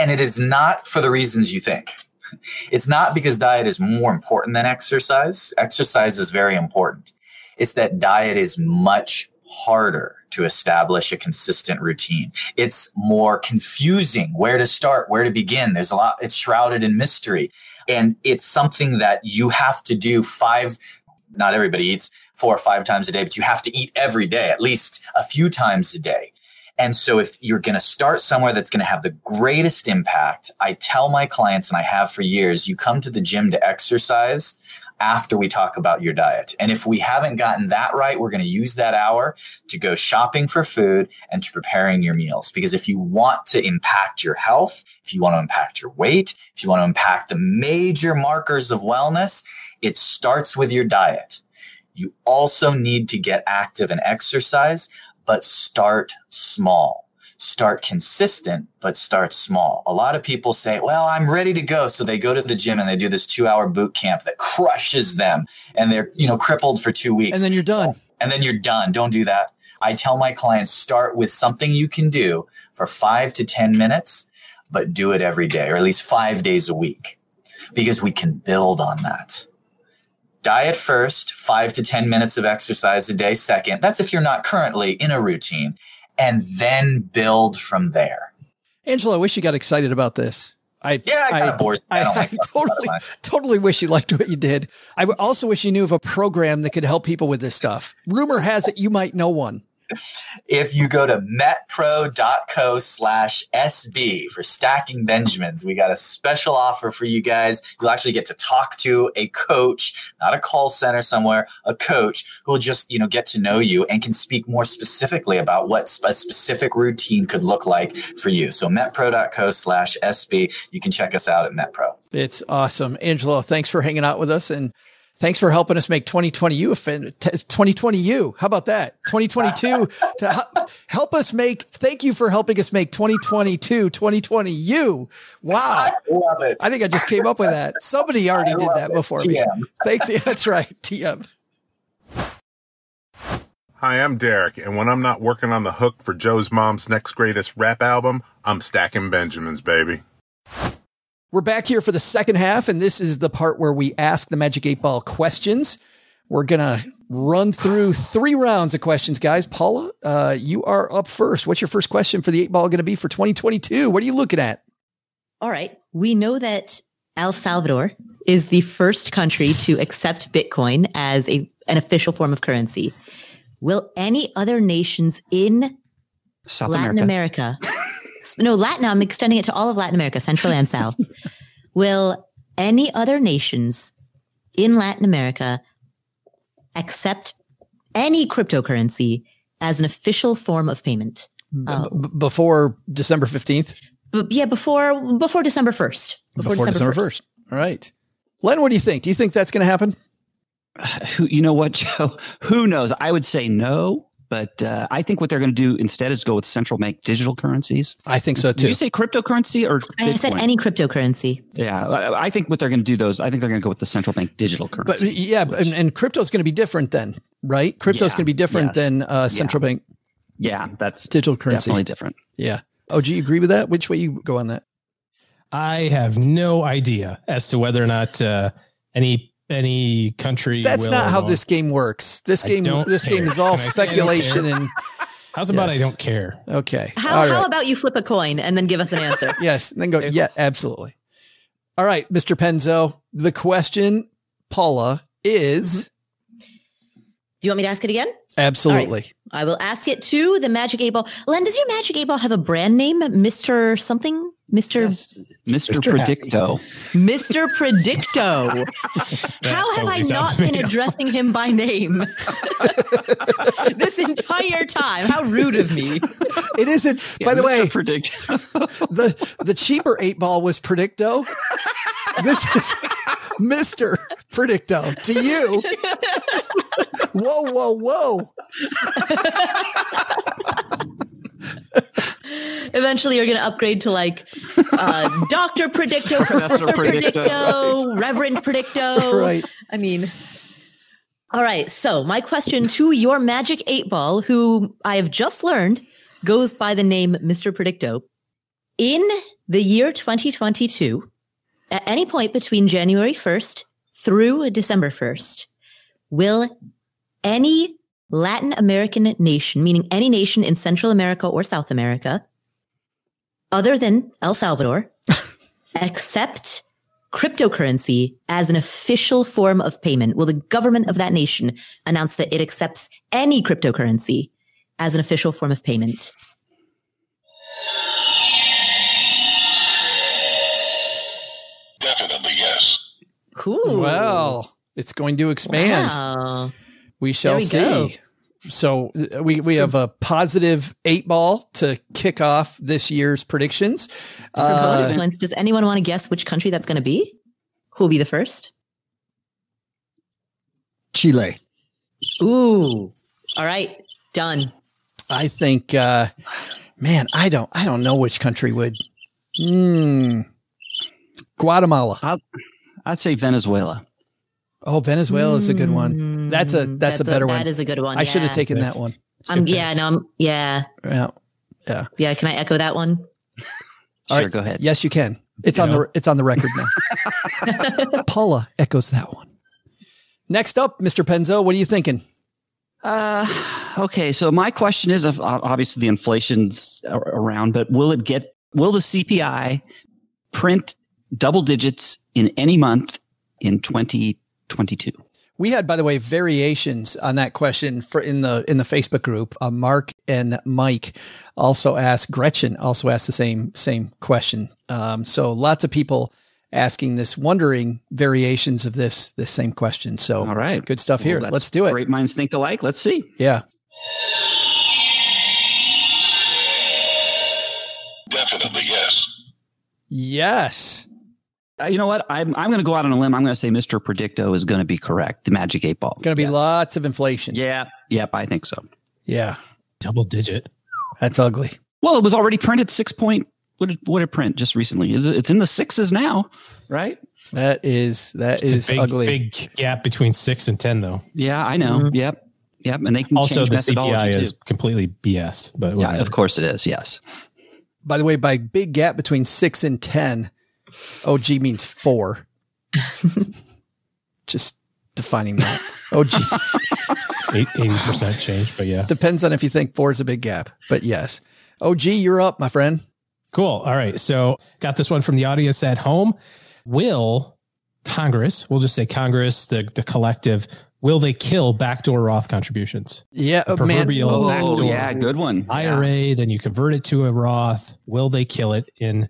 Speaker 12: and it is not for the reasons you think. It's not because diet is more important than exercise. Exercise is very important. It's that diet is much harder to establish a consistent routine. It's more confusing where to start, where to begin. There's a lot, it's shrouded in mystery. And it's something that you have to do five, not everybody eats four or five times a day, but you have to eat every day, at least a few times a day. And so if you're going to start somewhere that's going to have the greatest impact, I tell my clients and I have for years, you come to the gym to exercise after we talk about your diet. And if we haven't gotten that right, we're going to use that hour to go shopping for food and to preparing your meals. Because if you want to impact your health, if you want to impact your weight, if you want to impact the major markers of wellness, it starts with your diet. You also need to get active and exercise, but start small. Start consistent, but start small. A lot of people say, well, I'm ready to go. So they go to the gym and they do this two hour boot camp that crushes them and they're, you know, crippled for two weeks.
Speaker 1: And then you're done.
Speaker 12: And then you're done. Don't do that. I tell my clients start with something you can do for five to 10 minutes, but do it every day or at least five days a week because we can build on that. Diet first, five to 10 minutes of exercise a day second. That's if you're not currently in a routine and then build from there.
Speaker 1: Angelo, I wish you got excited about this. I
Speaker 12: yeah, I, I,
Speaker 1: I, I, I totally, totally wish you liked what you did. I also wish you knew of a program that could help people with this stuff. Rumor has it you might know one
Speaker 12: if you go to metpro.co slash SB for stacking Benjamins, we got a special offer for you guys. You'll actually get to talk to a coach, not a call center somewhere, a coach who will just, you know, get to know you and can speak more specifically about what a specific routine could look like for you. So metpro.co slash SB. You can check us out at MetPro.
Speaker 1: It's awesome. Angelo, thanks for hanging out with us and Thanks for helping us make 2020 you 2020 you. How about that? 2022 to help us make thank you for helping us make 2022 2020 you. Wow.
Speaker 12: I love it.
Speaker 1: I think I just came up with that. Somebody already did that before me. Thanks. Yeah, that's right. TM.
Speaker 13: Hi, I'm Derek, and when I'm not working on the hook for Joe's mom's next greatest rap album, I'm stacking Benjamins, baby.
Speaker 1: We're back here for the second half, and this is the part where we ask the Magic 8 Ball questions. We're going to run through three rounds of questions, guys. Paula, uh, you are up first. What's your first question for the 8 Ball going to be for 2022? What are you looking at?
Speaker 9: All right. We know that El Salvador is the first country to accept Bitcoin as a, an official form of currency. Will any other nations in
Speaker 6: South
Speaker 9: Latin
Speaker 6: America,
Speaker 9: America no, Latin, I'm extending it to all of Latin America, Central and South. Will any other nations in Latin America accept any cryptocurrency as an official form of payment?
Speaker 1: Uh, B- before December 15th?
Speaker 9: B- yeah, before, before December 1st.
Speaker 1: Before, before December, December 1st. 1st. All right. Len, what do you think? Do you think that's going to happen?
Speaker 6: who, you know what, Joe? Who knows? I would say no. But uh, I think what they're going to do instead is go with central bank digital currencies.
Speaker 1: I think so too.
Speaker 6: Did you say cryptocurrency or?
Speaker 9: I said any cryptocurrency.
Speaker 6: Yeah, I think what they're going to do those. I think they're going to go with the central bank digital currency.
Speaker 1: But yeah, which, and, and crypto is going to be different then, right? Crypto is yeah, going to be different yeah, than uh, central
Speaker 6: yeah.
Speaker 1: bank.
Speaker 6: Yeah, that's
Speaker 1: digital currency.
Speaker 6: Definitely different.
Speaker 1: Yeah. Oh, do you agree with that? Which way you go on that?
Speaker 3: I have no idea as to whether or not uh, any any country.
Speaker 1: That's not how this game works. This game, this care. game is all speculation and.
Speaker 3: How's about yes. I don't care?
Speaker 1: Okay.
Speaker 9: How, how about you flip a coin and then give us an answer?
Speaker 1: yes. And then go, yeah, absolutely. All right, Mr. Penzo. The question, Paula, is
Speaker 9: mm-hmm. Do you want me to ask it again?
Speaker 1: Absolutely.
Speaker 9: Right. I will ask it to the Magic 8 Ball. Len, does your Magic 8 Ball have a brand name? Mr. something? Mr.
Speaker 6: Yes. Mr. Mr. Predicto.
Speaker 9: Mr. Predicto. How have I not been addressing him by name this entire time? How rude of me.
Speaker 1: It isn't. Yeah, by the Mr. way,
Speaker 6: Predicto.
Speaker 1: the the cheaper eight ball was Predicto. This is Mr. Predicto to you. Whoa, whoa,
Speaker 9: whoa. Eventually, you're going to upgrade to like uh, Doctor Predicto, Professor Predicto, Predicto, Reverend Predicto.
Speaker 1: Right.
Speaker 9: I mean, all right. So, my question to your Magic Eight Ball, who I have just learned goes by the name Mr. Predicto, in the year 2022, at any point between January 1st through December 1st, will any Latin American nation, meaning any nation in Central America or South America, other than El Salvador, accept cryptocurrency as an official form of payment? Will the government of that nation announce that it accepts any cryptocurrency as an official form of payment?
Speaker 8: Definitely yes.
Speaker 9: Cool.
Speaker 1: Well, it's going to expand.
Speaker 9: Wow.
Speaker 1: We shall
Speaker 9: we
Speaker 1: see.
Speaker 9: go.
Speaker 1: So uh, we we have a positive eight ball to kick off this year's predictions. Uh,
Speaker 9: does anyone want to guess which country that's going to be? Who will be the first?
Speaker 11: Chile.
Speaker 9: Ooh. All right. Done.
Speaker 1: I think, uh, man, I don't, I don't know which country would. Hmm. Guatemala.
Speaker 6: I'd, I'd say Venezuela.
Speaker 1: Oh, Venezuela is a good one. That's a that's, a better one.
Speaker 9: That is a good one.
Speaker 1: I should have taken that one.
Speaker 9: Um, yeah, no, I'm, yeah,
Speaker 1: Yeah. Yeah.
Speaker 9: yeah. Can I echo that one?
Speaker 6: Sure,
Speaker 1: right.
Speaker 6: go ahead.
Speaker 1: Yes, you can. It's on the it's on the record now. Paula echoes that one. Next up, Mr. Penzo, what are you thinking?
Speaker 6: Uh, okay. So my question is, obviously the inflation's around, but will it get? Will the CPI print double digits in any month in 2022?
Speaker 1: We had, by the way, variations on that question for in the in the Facebook group. Uh, Mark and Mike also asked. Gretchen also asked the same same question. Um, so lots of people asking this, wondering variations of this this same question. So
Speaker 6: All right.
Speaker 1: good stuff
Speaker 6: Well,
Speaker 1: here. Let's do it.
Speaker 6: Great minds think alike. Let's see.
Speaker 1: Yeah.
Speaker 8: Definitely yes.
Speaker 1: Yes.
Speaker 6: Uh, you know what? I'm I'm going to go out on a limb. I'm going to say Mr. Predicto is going to be correct. The Magic Eight Ball.
Speaker 1: Going to be lots of inflation.
Speaker 6: Yeah. Yep. I think so.
Speaker 1: Yeah.
Speaker 3: Double digit.
Speaker 1: That's ugly.
Speaker 6: Well, it was already printed six point. What did what did it print just recently? Is it- It's in the sixes now, right?
Speaker 1: That is that
Speaker 3: It's
Speaker 1: is
Speaker 3: a big,
Speaker 1: ugly.
Speaker 3: big gap between six and ten, though.
Speaker 6: Yeah, I know.
Speaker 1: Mm-hmm.
Speaker 6: Yep. Yep. And they can
Speaker 3: Also,
Speaker 6: change
Speaker 3: the
Speaker 6: methodology
Speaker 3: CPI
Speaker 6: too.
Speaker 3: is completely BS. But
Speaker 6: yeah, of course it is. Yes.
Speaker 1: By the way, by big gap between six and ten, OG means four. Just defining that. OG
Speaker 3: eighty percent change. But yeah,
Speaker 1: depends on if you think four is a big gap, but yes. OG, you're up, my friend.
Speaker 3: Cool. All right. So got this one from the audience at home. Will Congress, we'll just say Congress, the, the collective, will they kill backdoor Roth contributions?
Speaker 1: Yeah,
Speaker 3: The
Speaker 1: oh, man.
Speaker 3: proverbial
Speaker 6: Oh,
Speaker 3: backdoor
Speaker 6: yeah, good one.
Speaker 3: IRA, then you convert it to a Roth. Will they kill it in,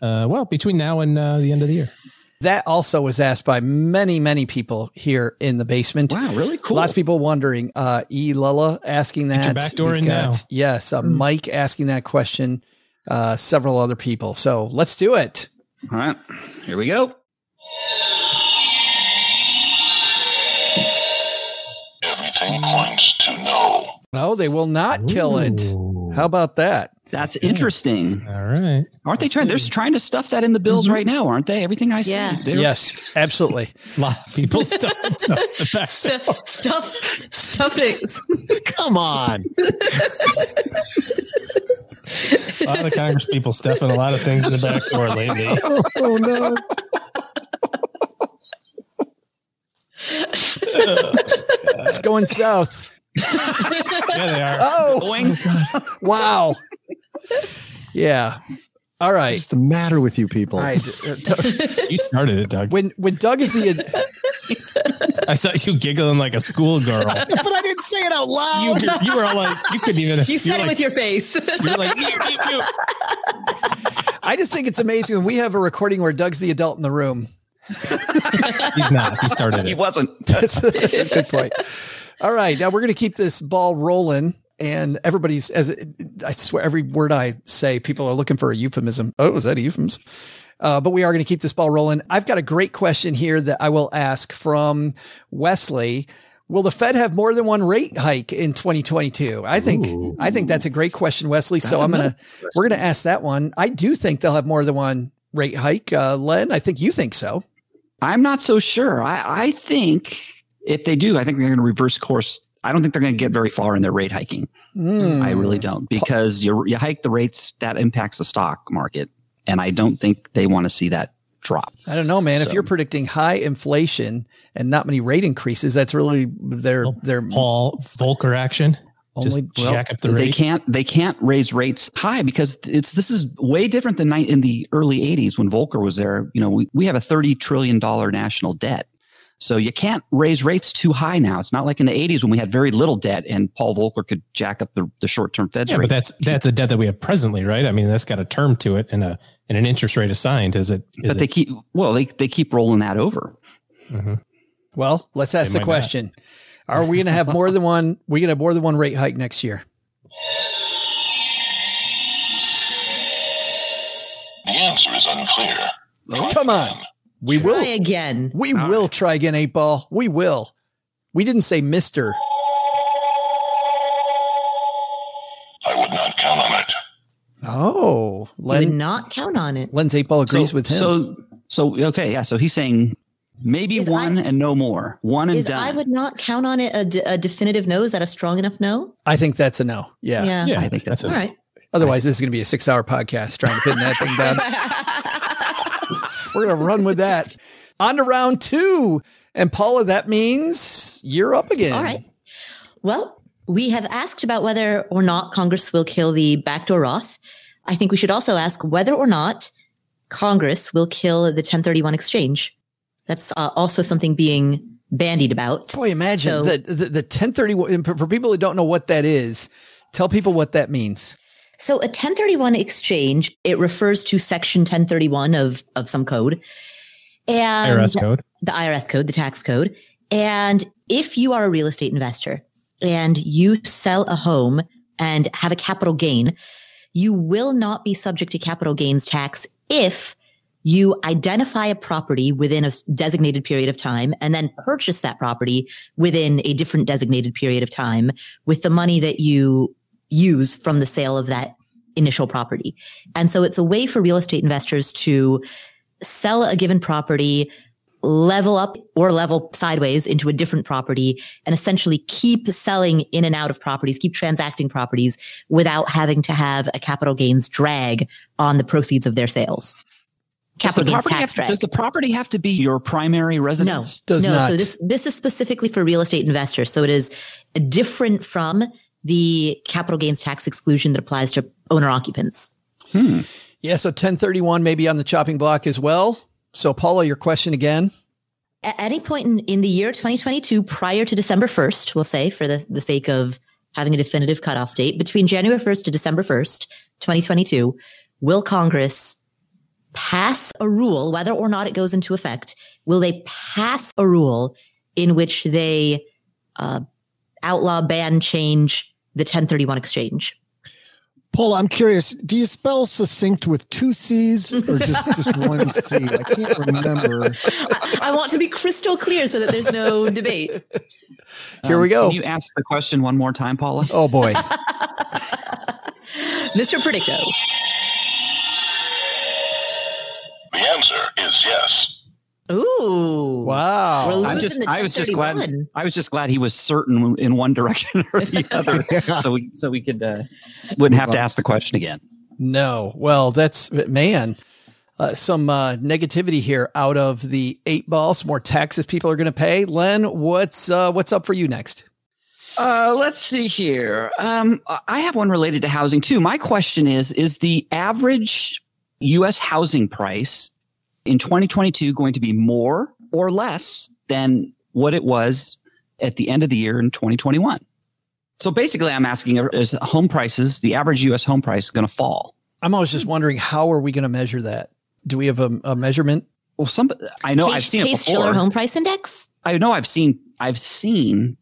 Speaker 3: uh, well, between now and uh, the end of the year?
Speaker 1: That also was asked by many, many people here in the basement.
Speaker 6: Wow, really cool.
Speaker 1: Lots of people wondering. Uh, E. Lulla asking
Speaker 3: Get your
Speaker 1: that.
Speaker 3: back door
Speaker 1: We've
Speaker 3: in now.
Speaker 1: Yes, uh, Mike asking that question. Uh, several other people. So let's do it.
Speaker 6: All right. Here we go.
Speaker 8: Everything points to no.
Speaker 1: Oh, they will not kill it. How about that?
Speaker 6: That's interesting.
Speaker 3: All right.
Speaker 6: Aren't they trying? They're trying to stuff that in the bills mm-hmm. right now, aren't they? Everything I see.
Speaker 9: Yeah.
Speaker 6: they're-
Speaker 1: Yes, absolutely.
Speaker 3: A lot of people stuff, stuff the back
Speaker 9: St- stuff, stuffings.
Speaker 11: Come on.
Speaker 3: A lot of Congress people stuffing a lot of things in the back door lately.
Speaker 11: Oh, oh no.
Speaker 1: It's going south.
Speaker 3: Yeah, they are.
Speaker 1: Oh, oh wow. Yeah. All right.
Speaker 11: What's the matter with you people?
Speaker 1: I, uh,
Speaker 3: You started it, Doug.
Speaker 1: when when Doug is the
Speaker 3: I saw you giggling like a schoolgirl.
Speaker 11: but I didn't say it out loud.
Speaker 3: you were all like, you couldn't even.
Speaker 9: You said
Speaker 3: were
Speaker 9: it
Speaker 3: like,
Speaker 9: with your face.
Speaker 3: You're like, "Ew, ew, ew."
Speaker 1: I just think it's amazing when we have a recording where Doug's the adult in the room.
Speaker 3: he's not. He started It.
Speaker 6: He wasn't.
Speaker 1: That's a good point. All right, now we're going to keep this ball rolling, and everybody's as I swear every word I say, people are looking for a euphemism. Oh, is that a euphemism? Uh, but we are going to keep this ball rolling. I've got a great question here that I will ask from Wesley. Will the Fed have more than one rate hike in 2022? I think
Speaker 3: Ooh.
Speaker 1: I think that's a great question, Wesley. So I'm gonna we're gonna ask that one. I do think they'll have more than one rate hike. Uh, Len, I think you think so.
Speaker 6: I'm not so sure. I, I think if they do, I think they're going to reverse course. I don't think they're going to get very far in their rate hiking.
Speaker 1: Hmm.
Speaker 6: I really don't because you you hike the rates that impacts the stock market, and I don't think they want to see that drop.
Speaker 1: I don't know, man. If you're predicting high inflation and not many rate increases, that's really their their
Speaker 3: Paul Volcker action.
Speaker 1: Only
Speaker 3: Just jack up the
Speaker 6: they can't they can't raise rates high because it's this is way different than in the early 80s when Volcker was there. You know, we, we have a 30 trillion dollar national debt. So you can't raise rates too high now. It's not like in the 80s when we had very little debt and Paul Volcker could jack up the, the short-term Fed's
Speaker 3: Yeah,
Speaker 6: rate.
Speaker 3: but that's that's the debt that we have presently, right? I mean, that's got a term to it and a and an interest rate assigned. Is it? Is
Speaker 6: but they
Speaker 3: it,
Speaker 6: keep well they they keep rolling that over. Mm-hmm.
Speaker 1: Well, let's ask
Speaker 3: They
Speaker 1: the
Speaker 3: might not.
Speaker 1: question. Are we going to have more than one? We going to have more than one rate hike next year?
Speaker 8: The answer is unclear.
Speaker 1: Come on. We will.
Speaker 9: Try again.
Speaker 1: We will try again, eight ball. We will. We didn't say Mister.
Speaker 8: I would not count on it.
Speaker 1: Oh,
Speaker 9: You would
Speaker 1: Len.
Speaker 9: not count on it.
Speaker 1: Len's eight ball agrees
Speaker 6: so,
Speaker 1: with him.
Speaker 6: So so okay, yeah. So he's saying maybe
Speaker 9: Is
Speaker 6: one
Speaker 9: I-
Speaker 6: and no more. One and
Speaker 9: Is
Speaker 6: done.
Speaker 9: I would not count on it a, d- a definitive no. Is that a strong enough no?
Speaker 1: I think that's a no. Yeah.
Speaker 9: Yeah.
Speaker 3: yeah,
Speaker 6: I think that's
Speaker 9: All right.
Speaker 1: Otherwise, this is going to be a six-hour podcast trying to pin that thing down. We're going to run with that. On to round two, and Paula, that means you're up again.
Speaker 9: All right. Well, we have asked about whether or not Congress will kill the backdoor Roth. I think we should also ask whether or not Congress will kill the 1031 exchange. That's uh, also something being bandied about.
Speaker 1: Boy, imagine
Speaker 9: So-
Speaker 1: the, the the 1031. For people who don't know what that is, tell people what that means.
Speaker 9: So a 1031 exchange, it refers to section 1031 of, of some code. And
Speaker 3: IRS code.
Speaker 9: the IRS code, the tax code. And if you are a real estate investor and you sell a home and have a capital gain, you will not be subject to capital gains tax if you identify a property within a designated period of time and then purchase that property within a different designated period of time with the money that you use from the sale of that initial property. And so it's a way for real estate investors to sell a given property, level up or level sideways into a different property and essentially keep selling in and out of properties, keep transacting properties without having to have a capital gains drag on the proceeds of their sales.
Speaker 6: Does the
Speaker 9: Capital gains
Speaker 6: property
Speaker 9: tax
Speaker 6: have to-
Speaker 9: drag.
Speaker 6: does the property have to be your primary
Speaker 9: No,
Speaker 6: residence?
Speaker 1: Does
Speaker 9: no.
Speaker 1: not.
Speaker 9: So this this is specifically for real estate investors. So it is different from the capital gains tax exclusion that applies to owner occupants.
Speaker 1: Yeah, so 1031 may be on the chopping block as well. So, Paula, your question again.
Speaker 9: At any point in, in the year 2022, prior to December 1st, we'll say for the, the sake of having a definitive cutoff date, between January 1st to December 1st, 2022, will Congress pass a rule, whether or not it goes into effect? Will they pass a rule in which they uh, outlaw, ban, change the 1031 exchange?
Speaker 11: Paul, I'm curious. Do you spell succinct with two C's or just, just one C? I can't remember.
Speaker 9: I, I want to be crystal clear so that there's no debate.
Speaker 1: Here we go.
Speaker 6: Um, Can you ask the question one more time, Paula?
Speaker 1: Oh, boy.
Speaker 9: Mr. Predicto.
Speaker 8: The answer is yes.
Speaker 9: Ooh.
Speaker 1: Wow.
Speaker 6: I'm just, I was just glad. I was just glad he was certain in one direction or the other, so we so we could uh, wouldn't have to ask the question again.
Speaker 1: No. Well, that's, man, uh, some uh, negativity here out of the eight ball, some more taxes people are going to pay. Len, what's uh, what's up for you next?
Speaker 6: Uh, let's see here. Um, I have one related to housing too. My question is: Is the average U.S. housing price in 2022 going to be more or less than what it was at the end of the year in 2021? So basically, I'm asking: Is home prices, the average U.S. home price, going to fall?
Speaker 1: I'm always just wondering how are we going to measure that? Do we have a, a measurement?
Speaker 6: Well, some I know
Speaker 9: Case,
Speaker 6: I've seen
Speaker 9: Case
Speaker 6: it before.
Speaker 9: Shiller Home Price Index?
Speaker 6: I know I've seen I've seen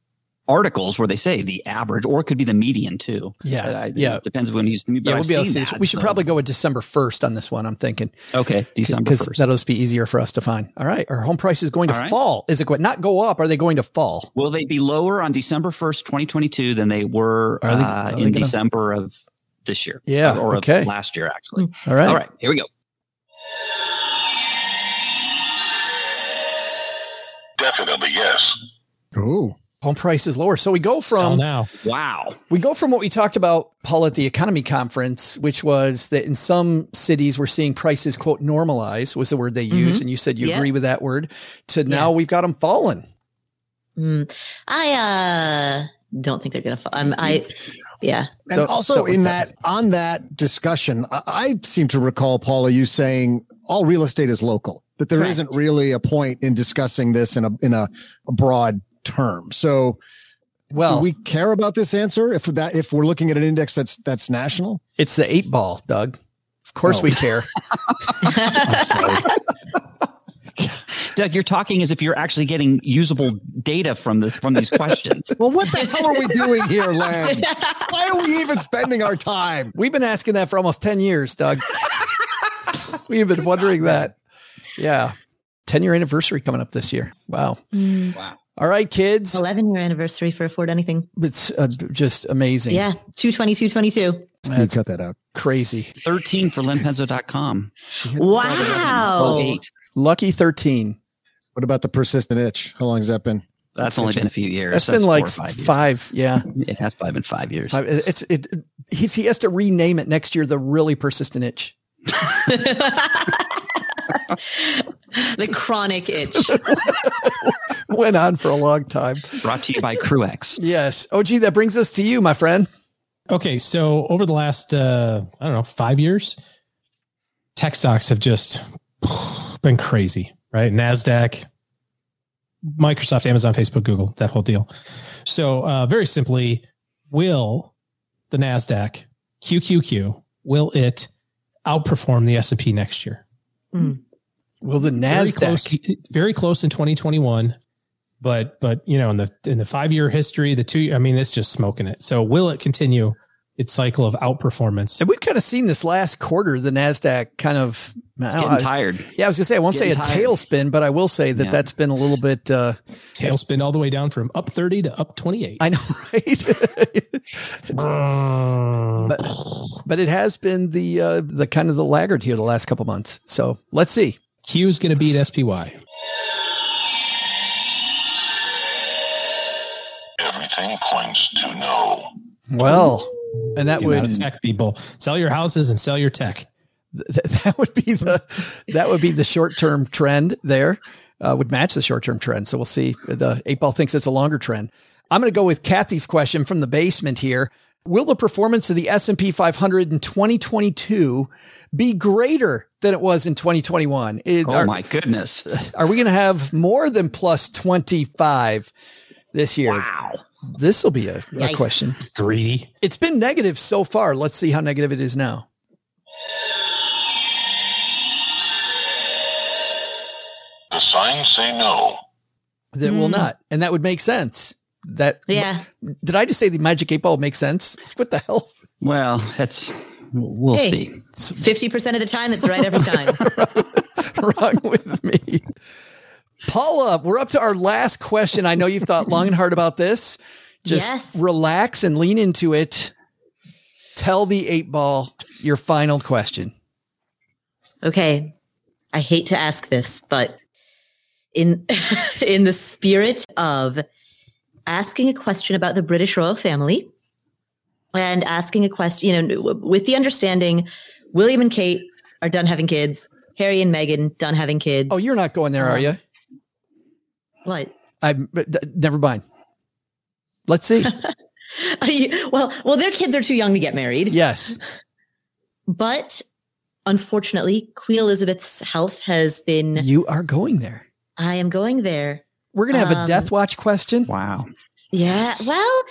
Speaker 6: articles where they say the average, or it could be the median too.
Speaker 1: Yeah,
Speaker 6: Uh,
Speaker 1: yeah.
Speaker 6: It depends when you. But
Speaker 1: Yeah, we'll be able to see.
Speaker 6: that,
Speaker 1: we should
Speaker 6: so-
Speaker 1: probably go with December 1st on this one. I'm thinking.
Speaker 6: Okay, December
Speaker 1: Because
Speaker 6: first.
Speaker 1: that'll just be easier for us to find. All right. Our home price is going to
Speaker 6: All right.
Speaker 1: fall. Is it going not go up? Are they going to fall?
Speaker 6: Will they be lower on December first, 2022, than they were
Speaker 1: Are they-
Speaker 6: uh,
Speaker 1: they
Speaker 6: in
Speaker 1: gonna-
Speaker 6: December of this year?
Speaker 1: Yeah,
Speaker 6: or
Speaker 1: okay.
Speaker 6: of last year actually.
Speaker 1: All right.
Speaker 6: All right, here we go.
Speaker 8: Definitely yes.
Speaker 11: Oh,
Speaker 1: home price is lower. So we go
Speaker 3: Sell
Speaker 1: from
Speaker 3: now.
Speaker 6: Wow.
Speaker 1: we go from what we talked about, Paul, at the economy conference, which was that in some cities we're seeing prices quote normalize was the word they used,
Speaker 9: Mhm.
Speaker 1: and you said you
Speaker 9: Yeah.
Speaker 1: agree with that word. To now we've got them falling.
Speaker 9: Mm, I uh don't think they're gonna. Fall. I'm, I yeah.
Speaker 11: And
Speaker 1: So-
Speaker 11: also
Speaker 1: so
Speaker 11: in
Speaker 1: with
Speaker 11: that, on that discussion, I, I seem to recall Paula you saying all real estate is local. That there
Speaker 9: Correct.
Speaker 11: not really a point in discussing this in a in a, a broad term. So,
Speaker 1: Well,
Speaker 11: do we care about this answer if that if we're looking at an index that's that's national?
Speaker 1: it's the eight ball, Doug. Of course
Speaker 11: Oh.
Speaker 1: we care.
Speaker 6: Doug, you're talking as if you're actually getting usable data from this from these questions.
Speaker 11: well, what the hell are we doing here, Len? Why are we even spending our time?
Speaker 1: We've been asking that for almost 10 years, Doug. We've been wondering that. Yeah. 10 year anniversary coming up this year. Wow. Mm.
Speaker 6: wow.
Speaker 1: All right, kids.
Speaker 9: 11 year anniversary for Afford Anything.
Speaker 1: It's uh, just amazing.
Speaker 9: Yeah. 222, 22.
Speaker 1: That's
Speaker 11: cut that out.
Speaker 1: crazy.
Speaker 6: 13 for lenpenzo.com.
Speaker 9: Wow.
Speaker 6: Eight.
Speaker 1: Lucky 13.
Speaker 11: What about the persistent itch? How long has that been?
Speaker 6: That's only been a few years.
Speaker 1: That's been like
Speaker 6: five.
Speaker 1: five. Yeah.
Speaker 6: It has probably been five years.
Speaker 1: Five. It's, it, he's, he has to rename it next year, the really persistent itch.
Speaker 9: the chronic itch.
Speaker 1: Went on for a long time.
Speaker 6: Brought to you by Cruex.
Speaker 1: Yes. Oh, gee, that brings us to you, my friend.
Speaker 3: Okay, so over the last uh, I don't know five years, tech stocks have just been crazy, right? Nasdaq, Microsoft, Amazon, Facebook, Google, that whole deal. So uh, very simply, will the Nasdaq QQQ will it outperform the S and P next year? Mm.
Speaker 1: Will the
Speaker 3: Very
Speaker 1: NASDAQ.
Speaker 3: close, very close in 2021, but but you know in the in the five year history, the two I mean it's just smoking it. So will it continue its cycle of outperformance?
Speaker 1: And we've kind of seen this last quarter, the NASDAQ kind of.
Speaker 6: It's getting tired.
Speaker 1: Yeah, I was going to say, I won't say a
Speaker 6: tired.
Speaker 1: tailspin, but I will say that
Speaker 6: Yeah.
Speaker 1: that's been a little bit. Uh,
Speaker 3: Tailspin all the way down from up 30 to up 28.
Speaker 1: I know, right? but, but it has been the uh, the kind of the laggard here the last couple months. So let's see.
Speaker 3: Q is going to beat SPY.
Speaker 8: Everything points to no.
Speaker 1: Well, and that
Speaker 3: You
Speaker 1: would
Speaker 3: tech people sell your houses and sell your tech.
Speaker 1: Th- that would be the that would be the short term trend there. Uh, would match the short term trend. So we'll see. The eight ball thinks it's a longer trend. I'm going to go with Kathy's question from the basement here. Will the performance of the S&P 500 in 2022 be greater than it was in 2021? Is-
Speaker 6: Oh
Speaker 1: are,
Speaker 6: my goodness.
Speaker 1: are we going to have more than plus 25 this year?
Speaker 6: Wow.
Speaker 1: This will be a, a question.
Speaker 3: Greedy.
Speaker 1: It's been negative so far. Let's see how negative it is now.
Speaker 8: The signs say no.
Speaker 1: That will hmm. not. And that would make sense. That
Speaker 9: Yeah.
Speaker 1: Did I just say the magic eight ball makes sense? What the hell?
Speaker 6: Well, that's we'll
Speaker 9: Hey.
Speaker 6: see.
Speaker 9: 50% of the time, it's right every time.
Speaker 1: wrong with me? Paula, we're up to our last question. I know you've thought long and hard about this. Just
Speaker 9: Yes.
Speaker 1: relax and lean into it. Tell the eight ball your final question.
Speaker 9: Okay. I hate to ask this, but in in the spirit of asking a question about the British royal family and asking a question, you know, with the understanding William and Kate are done having kids, Harry and Meghan done having kids.
Speaker 1: Oh, you're not going there, are you?
Speaker 9: What?
Speaker 1: I uh, never mind. Let's see.
Speaker 9: Are you, well, well, their kids are too young to get married.
Speaker 1: yes.
Speaker 9: But unfortunately, Queen Elizabeth's health has been.
Speaker 1: You are going there.
Speaker 9: I am going there.
Speaker 1: We're going to have a
Speaker 9: Um,
Speaker 1: death watch question.
Speaker 6: Wow.
Speaker 9: Yeah. Well,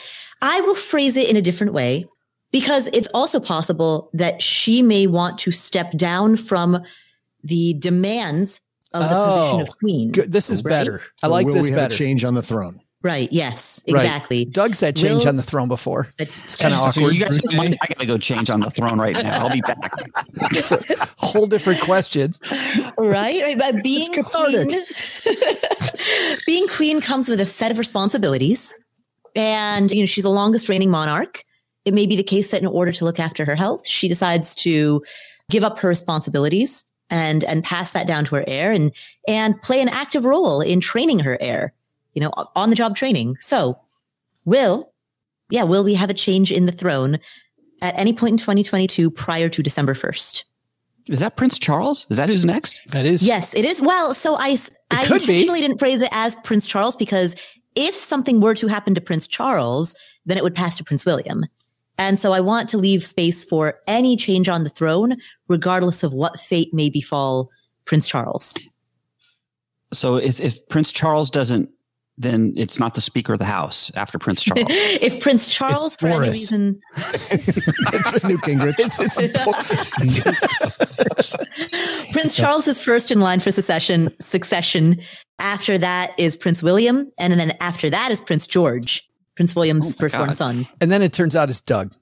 Speaker 9: I will phrase it in a different way because it's also possible that she may want to step down from the demands of the position
Speaker 1: Oh,
Speaker 9: of queen.
Speaker 1: Good. This is
Speaker 9: Right?
Speaker 1: better. I
Speaker 11: So
Speaker 1: like
Speaker 11: will
Speaker 1: this
Speaker 11: we have a
Speaker 1: better.
Speaker 11: change on the throne.
Speaker 9: Right. Yes.
Speaker 1: Right.
Speaker 9: Exactly.
Speaker 1: Doug's had change
Speaker 9: Will-
Speaker 1: on the throne before. It's kind of
Speaker 6: So
Speaker 1: awkward.
Speaker 6: you guys don't mind? I gotta go change on the throne right now. I'll be back.
Speaker 1: it's a whole different question.
Speaker 9: right? Right. But being queen, being queen comes with a set of responsibilities, and you know she's the longest reigning monarch. It may be the case that in order to look after her health, she decides to give up her responsibilities and and pass that down to her heir, and and play an active role in training her heir. You know, on the job training. So Will, yeah, will we have a change in the throne at any point in 2022 prior to December 1st?
Speaker 6: Is that Prince Charles? Is that who's next?
Speaker 1: That is.
Speaker 9: Yes, it is. Well, so I, I
Speaker 1: could be.
Speaker 9: intentionally didn't phrase it as Prince Charles because if something were to happen to Prince Charles, then it would pass to Prince William. And so I want to leave space for any change on the throne, regardless of what fate may befall Prince Charles.
Speaker 6: So if, if Prince Charles doesn't, then it's not the Speaker of the House after Prince Charles.
Speaker 9: if Prince Charles, for any reason,
Speaker 11: it's Newt Gingrich.
Speaker 1: It's, it's
Speaker 9: Prince Charles is first in line for succession. Succession. After that is Prince William, and then after that is Prince George, Prince William's firstborn
Speaker 1: God.
Speaker 9: son.
Speaker 1: and then it turns out it's Doug.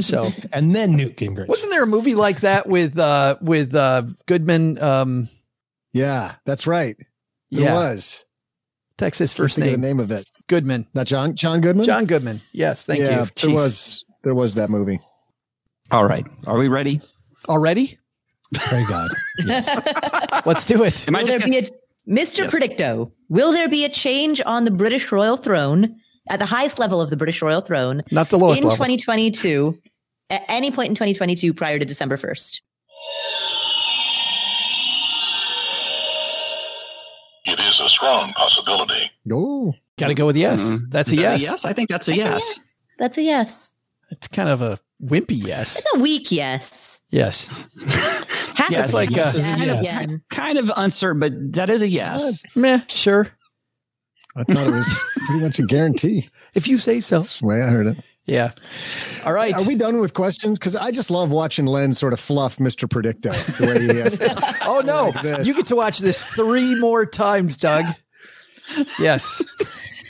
Speaker 1: so
Speaker 3: and then Newt Gingrich.
Speaker 1: wasn't there a movie like that with uh with uh Goodman? Um,
Speaker 11: yeah, that's right. It
Speaker 1: Yeah.
Speaker 11: was.
Speaker 1: Texas first name.
Speaker 11: the name of it.
Speaker 1: Goodman.
Speaker 11: Not John John Goodman.
Speaker 1: John Goodman. Yes, thank
Speaker 11: yeah,
Speaker 1: you.
Speaker 11: There was there was that movie.
Speaker 6: All right. Are we ready?
Speaker 1: already.
Speaker 3: Pray God. Yes.
Speaker 1: Let's do it.
Speaker 6: Am I
Speaker 9: Will
Speaker 6: just
Speaker 9: there be a Mr. Predicto? Will there be a change on the British royal throne at the highest level of the British royal throne
Speaker 1: Not the lowest
Speaker 9: in
Speaker 1: level.
Speaker 9: 2022? At any point in 2022 prior to December 1st.
Speaker 8: It is a strong possibility.
Speaker 11: Oh,
Speaker 1: Got to go with yes.
Speaker 6: Mhm.
Speaker 1: That's a
Speaker 6: Is that
Speaker 1: yes.
Speaker 6: yes, I think that's a yes.
Speaker 9: That's a yes.
Speaker 1: It's kind of a wimpy yes.
Speaker 9: It's a weak yes.
Speaker 1: Yes.
Speaker 9: Half
Speaker 6: Yeah,
Speaker 1: it's like,
Speaker 9: yes
Speaker 1: uh,
Speaker 9: a
Speaker 6: kind,
Speaker 9: yes.
Speaker 6: of, kind of uncertain, but that is a yes.
Speaker 1: Meh. Sure.
Speaker 11: I thought it was pretty much a guarantee.
Speaker 1: If you say so.
Speaker 11: That's the way I heard it.
Speaker 1: Yeah. All right.
Speaker 11: Are we done with questions? Because I just love watching Len sort of fluff Mr. Predicto the way he has.
Speaker 1: oh no!
Speaker 11: Like
Speaker 1: you get to watch this three more times, Doug. Yes.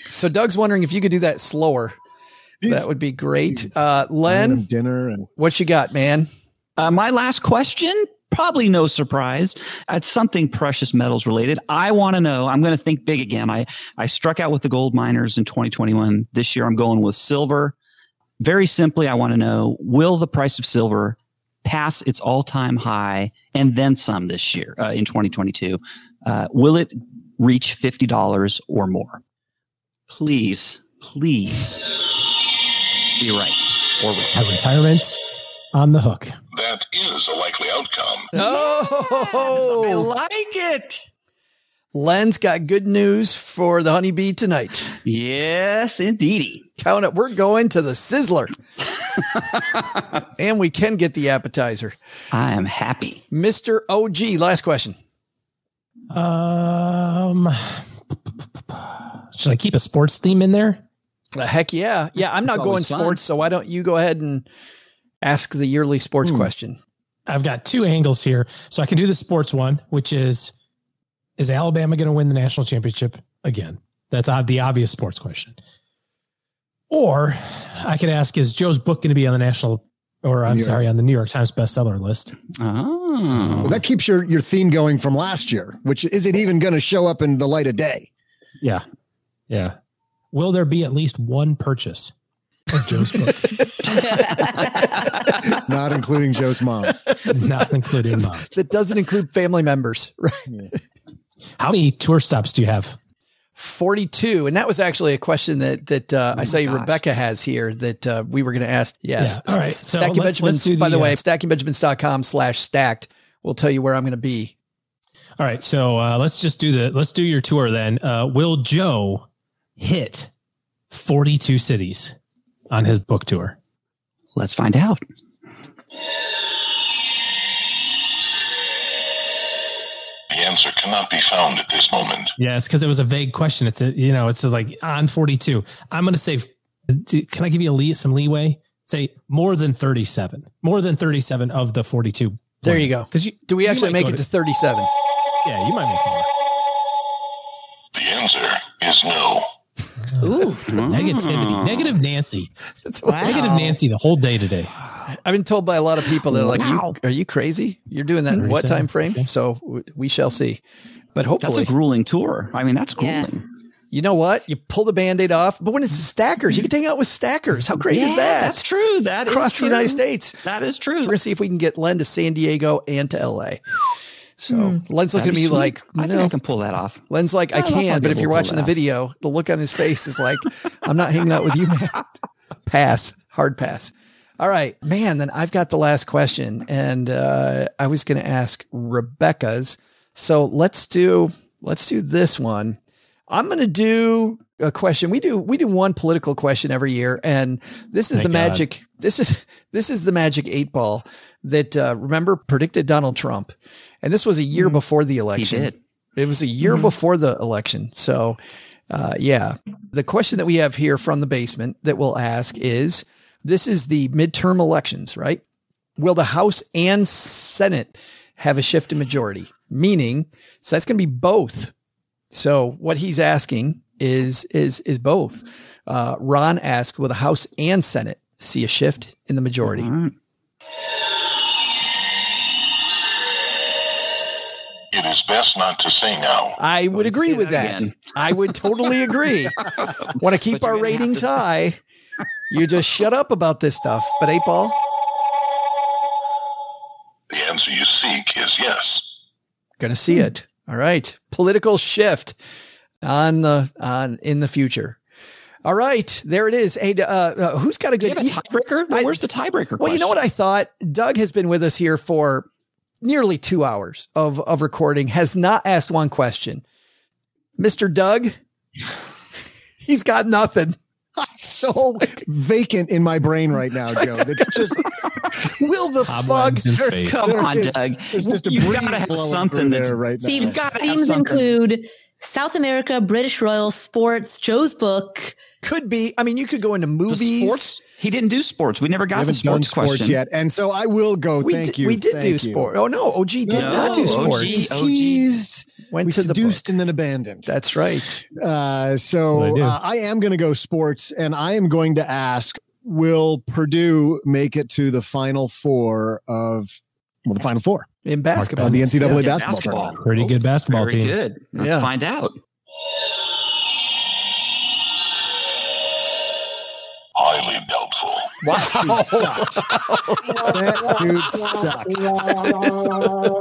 Speaker 1: So Doug's wondering if you could do that slower. That would be great. Uh,
Speaker 11: Buying
Speaker 1: Len,
Speaker 11: dinner and
Speaker 1: what you got, man?
Speaker 6: Uh, my last question, probably no surprise. It's something precious metals related. I want to know. I'm going to think big again. I I struck out with the gold miners in 2021. This year, I'm going with silver. Very simply, I want to know: Will the price of silver pass its all-time high and then some this year uh, in 2022? Uh, will it reach fifty dollars or more? Please, please be right or wrong.
Speaker 3: My retirement on the hook.
Speaker 8: That is a likely outcome.
Speaker 6: Oh, I
Speaker 1: Oh,
Speaker 6: like it.
Speaker 1: Len's got good news for the honeybee tonight.
Speaker 6: Yes, indeedy.
Speaker 1: Count it. We're going to the Sizzler, and we can get the appetizer.
Speaker 6: I am happy.
Speaker 1: Mr. OG, last question.
Speaker 3: Um, should I keep a sports theme in there?
Speaker 1: Uh, heck yeah. Yeah, I'm not going
Speaker 6: fun.
Speaker 1: sports, so why don't you go ahead and ask the yearly sports
Speaker 11: Hmm.
Speaker 1: question?
Speaker 3: I've got two angles here, so I can do the sports one, which is: Is Alabama going to win the national championship again? That's the obvious sports question. Or I could ask: Is Joe's book going to be on the national, or I'm
Speaker 11: New York.
Speaker 3: sorry, on the New York Times bestseller list?
Speaker 6: Oh.
Speaker 11: well, that keeps your your theme going from last year. Which is it even going to show up in the light of day?
Speaker 3: Yeah, yeah. Will there be at least one purchase of Joe's book,
Speaker 11: Not including Joe's mom.
Speaker 3: not including mine?
Speaker 1: That doesn't include family members. Right.
Speaker 3: How many tour stops do you have?
Speaker 1: 42. And that was actually a question that, that, uh, I saw you. Rebecca has here that, uh, we were going to ask. Yes.
Speaker 3: Yeah. All right. So
Speaker 1: Stacking
Speaker 3: let's-
Speaker 1: Benjamins,
Speaker 3: let's
Speaker 1: by the
Speaker 3: the,
Speaker 1: way,
Speaker 3: uh,
Speaker 1: stackingbenjamins.com slash stacked will tell you where I'm going to be.
Speaker 3: All right, so uh, let's just do the let's do your tour then. Uh, will Joe hit forty two cities on his book tour?
Speaker 6: Let's find out.
Speaker 8: Answer cannot be found at this moment.
Speaker 3: Yeah, it's because it was a vague question. It's a, you know, it's like on forty two. I'm going to say, can I give you a lee- some leeway? Say more than thirty seven, more than thirty seven of the forty two.
Speaker 1: There you go.
Speaker 3: Because
Speaker 1: Do we actually make it to 37?
Speaker 3: Yeah, you might make more.
Speaker 8: The answer is no.
Speaker 9: Ooh.
Speaker 3: Negativity, negative Nancy,
Speaker 1: That's what
Speaker 3: negative Nancy the whole day today.
Speaker 1: I've been told by a lot of people. They're like,
Speaker 6: Wow.
Speaker 1: you, are you crazy? You're doing that in what time frame?
Speaker 3: Yeah.
Speaker 1: So w- we shall see. But hopefully, That's
Speaker 6: a grueling tour. I mean, that's
Speaker 9: Yeah.
Speaker 6: grueling.
Speaker 1: you know what? You pull the band-aid off. But when it's the stackers, you can hang out with stackers. How great is that?
Speaker 6: That's true. That is
Speaker 1: Across the
Speaker 6: true.
Speaker 1: United States.
Speaker 6: That is true.
Speaker 1: We're going to see if we can get Len to San Diego and to LA. So
Speaker 6: Hmm.
Speaker 1: Len's looking at me
Speaker 6: sweet.
Speaker 1: like,
Speaker 6: I
Speaker 1: no.
Speaker 6: think I can pull that off.
Speaker 1: Len's like, I
Speaker 6: I don't know if I'll
Speaker 1: can, but if you're watching the video, the look on his face is like, I'm not hanging out with you, man. pass, hard pass. All right, man. Then I've got the last question, and uh, I was going to ask Rebecca's. So let's do let's do this one. I'm going to do a question. We do we do one political question every year, and this is
Speaker 3: Thank
Speaker 1: the
Speaker 3: God.
Speaker 1: magic. This is this is the magic eight ball that uh, remember predicted Donald Trump, and this was a year before the election.
Speaker 6: did.
Speaker 1: It was a year before the election. So, uh, yeah, the question that we have here from the basement that we'll ask is: This is the midterm elections, right? Will the House and Senate have a shift in majority? Meaning, so that's going to be both. So what he's asking is is is both. Uh, Ron asked, will the House and Senate see a shift in the majority?
Speaker 8: It is best not to say now.
Speaker 1: I would agree with
Speaker 6: that
Speaker 1: that.
Speaker 6: again.
Speaker 1: I would totally agree. Want to keep
Speaker 6: But
Speaker 1: our
Speaker 6: you're gonna have
Speaker 1: ratings high? You just shut up about this stuff. But eight ball,
Speaker 8: The answer you seek is yes.
Speaker 1: gonna see it. All right, political shift on the on in the future. All right, there it is. Hey, uh, uh, who's got a
Speaker 6: Do you
Speaker 1: good?
Speaker 6: have a tiebreaker?
Speaker 1: I-
Speaker 6: where's the tiebreaker?
Speaker 1: Well, you know what? I thought? Doug has been with us here for nearly two hours of, of recording, has not asked one question. Mr. Doug, he's got nothing.
Speaker 5: so vacant in my brain right now, Joe. It's just
Speaker 1: Will the fug?
Speaker 3: Cobwebs in space.
Speaker 6: Come on, Doug.
Speaker 5: just a
Speaker 6: You've gotta have something that's
Speaker 5: there right now.
Speaker 6: You've got
Speaker 9: Themes include South America, British Royal, sports, Joe's book.
Speaker 1: Could be. I mean, you could go into
Speaker 6: The
Speaker 1: movies.
Speaker 6: sports. He didn't do sports. We never
Speaker 5: I
Speaker 6: got the
Speaker 5: haven't done
Speaker 6: sports,
Speaker 5: sports
Speaker 6: question
Speaker 5: yet, and so I will go.
Speaker 1: We
Speaker 5: Thank
Speaker 1: did,
Speaker 5: you.
Speaker 1: we did
Speaker 5: Thank
Speaker 1: do
Speaker 5: you.
Speaker 1: sport. Oh no, OG did
Speaker 6: No,
Speaker 1: not do
Speaker 6: OG
Speaker 1: sports.
Speaker 6: OG.
Speaker 5: Teased.
Speaker 1: Went
Speaker 5: we
Speaker 1: to the
Speaker 5: seduced
Speaker 1: book.
Speaker 5: and then abandoned.
Speaker 1: That's right.
Speaker 5: Uh, so
Speaker 3: I
Speaker 5: uh, I am going to go sports, and I am going to ask: Will Purdue make it to the final four of well, the final four
Speaker 1: In basketball.
Speaker 5: the NCAA
Speaker 6: Yeah,
Speaker 5: basketball, tournament?
Speaker 3: Pretty good basketball
Speaker 6: Very
Speaker 3: team.
Speaker 6: good. Let's
Speaker 1: Yeah.
Speaker 6: find out.
Speaker 8: Highly doubtful.
Speaker 5: That dude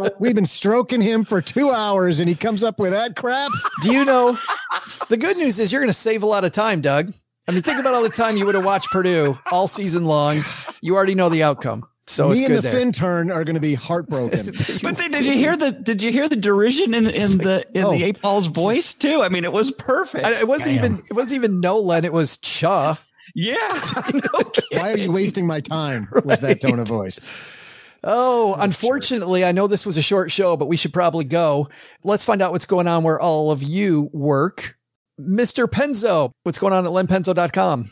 Speaker 5: sucks. We've been stroking him for two hours, and he comes up with that crap.
Speaker 1: Do you know? The good news is you're going to save a lot of time, Doug. I mean, think about all the time you would have watched Purdue all season long. You already know the outcome, so
Speaker 5: Me
Speaker 1: it's
Speaker 5: and the
Speaker 1: there.
Speaker 5: fin turn are going to be heartbroken.
Speaker 6: But then, did you hear the did you hear the derision in, in the in
Speaker 5: oh.
Speaker 6: the eight ball's voice too? I mean, it was perfect.
Speaker 1: I- it wasn't
Speaker 3: Damn.
Speaker 1: even. It wasn't even Nolan. It was Cha.
Speaker 6: Yeah.
Speaker 5: Why are you wasting my time with that tone of voice?
Speaker 1: Oh, unfortunately, I know this was a short show, but we should probably go. Let's find out what's going on where all of you work. Mr. Penzo, what's going on at lenpenzo.com?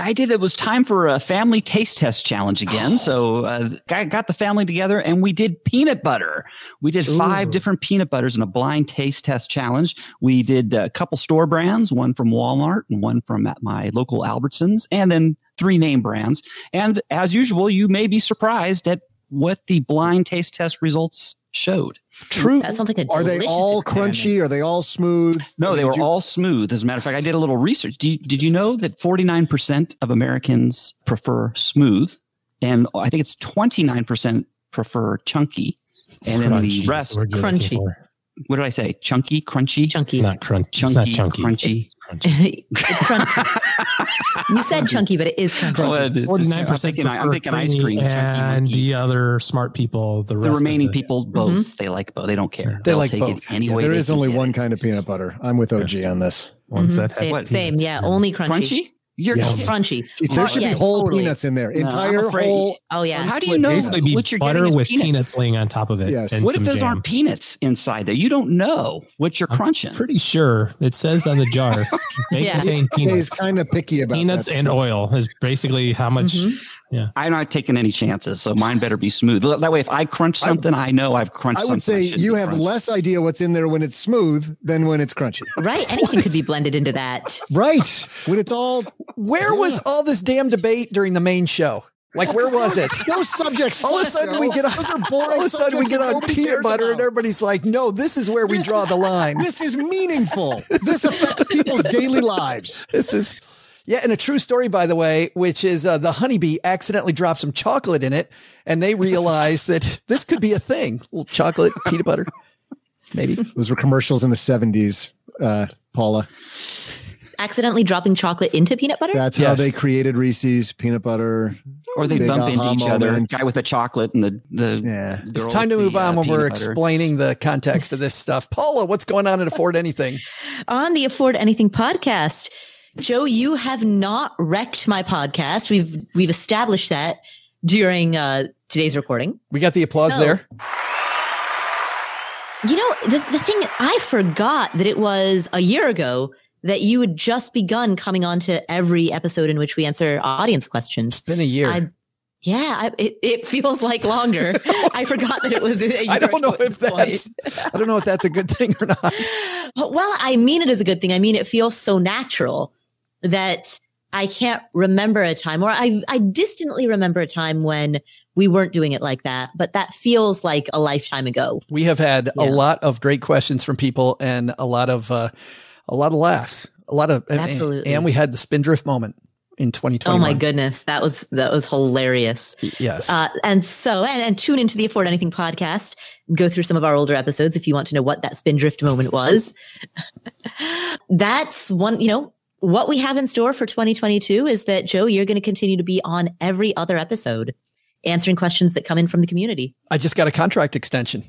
Speaker 6: I did. It was time for a family taste test challenge again. So uh, I got the family together and we did peanut butter. We did five
Speaker 1: Ooh.
Speaker 6: different peanut butters in a blind taste test challenge. We did a couple store brands, one from Walmart and one from at my local Albertsons, and then three name brands. And as usual, you may be surprised at what the blind taste test results showed.
Speaker 1: True.
Speaker 9: That sounds like a
Speaker 5: Are they all
Speaker 9: experiment.
Speaker 5: crunchy? Are they all smooth?
Speaker 6: No, they
Speaker 5: Did
Speaker 6: were
Speaker 5: you-
Speaker 6: all smooth. As a matter of fact, I did a little research. Did you, did you know that 49% of Americans prefer smooth? And I think it's 29% prefer chunky. And then the rest,
Speaker 3: the you're
Speaker 9: Crunchy.
Speaker 6: what did I say? Chunky, crunchy?
Speaker 9: Chunky.
Speaker 3: Not crunch.
Speaker 6: Chunky,
Speaker 3: it's not chunky.
Speaker 6: crunchy.
Speaker 3: It's crunchy.
Speaker 9: it's crunchy. you said chunky, but it is crunchy.
Speaker 6: Oh, it is.
Speaker 3: Forty-nine
Speaker 6: I'm
Speaker 3: percent
Speaker 6: thinking, I'm thinking ice cream.
Speaker 3: and
Speaker 6: monkey.
Speaker 3: the other smart people. The, rest
Speaker 6: The
Speaker 3: of
Speaker 6: remaining
Speaker 3: the-
Speaker 6: people, mm-hmm. both. They like both. They don't care.
Speaker 1: They
Speaker 6: They'll
Speaker 1: like
Speaker 6: take
Speaker 1: both.
Speaker 6: It any
Speaker 5: Yeah,
Speaker 6: way
Speaker 5: there
Speaker 6: they
Speaker 5: is
Speaker 6: can
Speaker 5: only one
Speaker 6: it.
Speaker 5: kind of peanut butter. I'm with OG on this.
Speaker 3: Ones
Speaker 9: mm-hmm.
Speaker 3: that have
Speaker 9: Same, same, yeah, only crunchy.
Speaker 6: Crunchy? You're
Speaker 5: Yes.
Speaker 9: Crunchy.
Speaker 5: There
Speaker 9: Oh,
Speaker 5: should
Speaker 9: yeah,
Speaker 5: be whole
Speaker 9: totally.
Speaker 5: peanuts in there.
Speaker 6: No,
Speaker 5: Entire
Speaker 6: afraid-
Speaker 5: whole.
Speaker 9: Oh yeah.
Speaker 6: How do you know
Speaker 3: basically
Speaker 6: what you're
Speaker 3: butter
Speaker 6: getting is
Speaker 3: with
Speaker 6: peanuts?
Speaker 3: peanuts laying on top of it.
Speaker 5: Yes.
Speaker 3: and
Speaker 6: What if those
Speaker 3: jam.
Speaker 6: aren't peanuts inside there? You don't know what you're crunching.
Speaker 3: Pretty sure it says on the jar may
Speaker 9: Yeah.
Speaker 3: contain
Speaker 5: He's
Speaker 3: peanuts.
Speaker 5: kind of picky about
Speaker 3: Peanuts
Speaker 5: that
Speaker 3: and oil is basically how much. Mm-hmm.
Speaker 9: Mhm.
Speaker 6: I'm not taking any chances, so mine better be smooth. That way, if I crunch something, I, know I've crunched
Speaker 5: I
Speaker 6: something.
Speaker 5: would say
Speaker 6: shouldn't
Speaker 5: you have
Speaker 6: crunched.
Speaker 5: less idea what's in there when it's smooth than when it's crunchy.
Speaker 9: Right. Anything could be blended into that.
Speaker 5: Right. When it's all
Speaker 1: Where was all this damn debate during the main show? Like, where was it?
Speaker 5: no subjects.
Speaker 1: All of a sudden
Speaker 5: Joe.
Speaker 1: we get on,
Speaker 5: Those are boring
Speaker 1: all of a sudden we get on peanut
Speaker 5: cares
Speaker 1: butter and everybody's like, no, this is where we draw the line.
Speaker 5: This is meaningful. This affects people's daily lives.
Speaker 1: This is, Yeah, and a true story, by the way, which is uh, the honeybee accidentally dropped some chocolate in it, and they realized that this could be a thing. A little chocolate, peanut butter, maybe.
Speaker 11: Those were commercials in the seventies, uh, Paula.
Speaker 9: Accidentally dropping chocolate into peanut butter.
Speaker 11: That's how they created Reese's peanut butter.
Speaker 6: Or they
Speaker 11: Big
Speaker 6: bump into
Speaker 11: aha
Speaker 6: each other.
Speaker 11: moment.
Speaker 6: Guy with the chocolate and the the.
Speaker 11: Yeah.
Speaker 1: It's time to move on when we're explaining the context of this stuff. Paula, what's going on at Afford Anything?
Speaker 9: on the Afford Anything podcast. Joe, you have not wrecked my podcast. We've we've established that during uh, today's recording.
Speaker 1: We got the applause
Speaker 9: So-
Speaker 1: there.
Speaker 9: You know, the, the thing I forgot that it was a year ago that you had just begun coming on to every episode in which we answer audience questions. It's
Speaker 1: been a year.
Speaker 9: I, yeah, I, it, it feels like longer. I forgot that it was. A year
Speaker 1: I don't know if that's I don't know if that's a good thing or not.
Speaker 9: Well, I mean it is a good thing. I mean, it feels so natural that I can't remember a time or I, I distantly remember a time when we weren't doing it like that, but that feels like a lifetime ago.
Speaker 1: We have had a lot of great questions from people and a lot of uh, a lot of laughs, a lot of and-
Speaker 9: Absolutely.
Speaker 1: and we had the spindrift moment in 2020.
Speaker 9: Oh my goodness. That was, that was hilarious.
Speaker 1: Yes.
Speaker 9: Uh, and so, and, and tune into the Afford Anything podcast, go through some of our older episodes if you want to know what that spindrift moment was. That's one, you know, what we have in store for 2022 is that Joe, you're going to continue to be on every other episode answering questions that come in from the community.
Speaker 1: I just got a contract extension.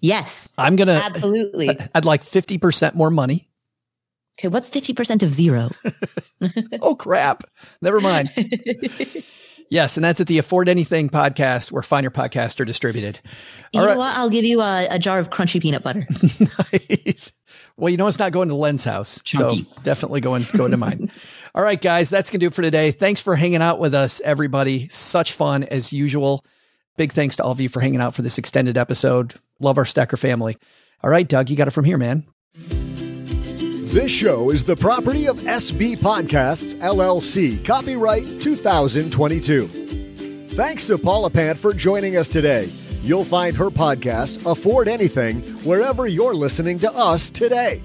Speaker 9: Yes,
Speaker 1: I'm gonna
Speaker 9: absolutely.
Speaker 1: I'd like 50% more money.
Speaker 9: Okay. What's 50% of zero?
Speaker 1: oh crap. Never mind. yes, and that's at the Afford Anything podcast where Find Your Podcast are distributed.
Speaker 9: You
Speaker 1: All
Speaker 9: know
Speaker 1: right.
Speaker 9: what? I'll give you a, a jar of crunchy peanut butter.
Speaker 1: nice. Well, you know it's not going to Len's house,
Speaker 9: Chunky.
Speaker 1: so definitely going going to mine. All right, guys, that's gonna do it for today. Thanks for hanging out with us, everybody. Such fun as usual. Big thanks to all of you for hanging out for this extended episode. Love our Stacker family. All right, Doug, you got it from here, man.
Speaker 5: This show is the property of SB Podcasts, LLC, copyright 2022. Thanks to Paula Pant for joining us today. You'll find her podcast, Afford Anything, wherever you're listening to us today.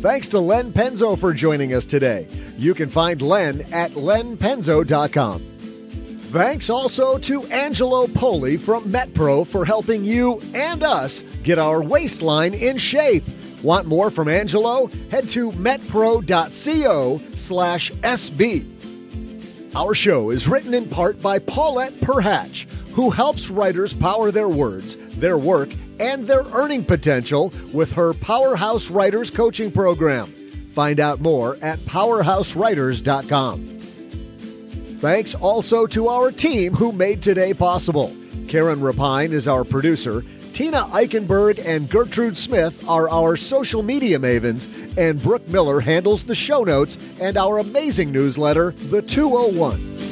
Speaker 5: Thanks to Len Penzo for joining us today. You can find Len at lenpenzo.com. Thanks also to Angelo Poli from MetPro for helping you and us get our waistline in shape. Want more from Angelo? Head to metpro.co slash SB. Our show is written in part by Paulette Perhatch, who helps writers power their words, their work, and their earning potential with her Powerhouse Writers coaching program. Find out more at powerhousewriters.com. Thanks also to our team who made today possible. Karen Rapine is our producer. Tina Eichenberg and Gertrude Smith are our social media mavens, and Brooke Miller handles the show notes and our amazing newsletter, The 201.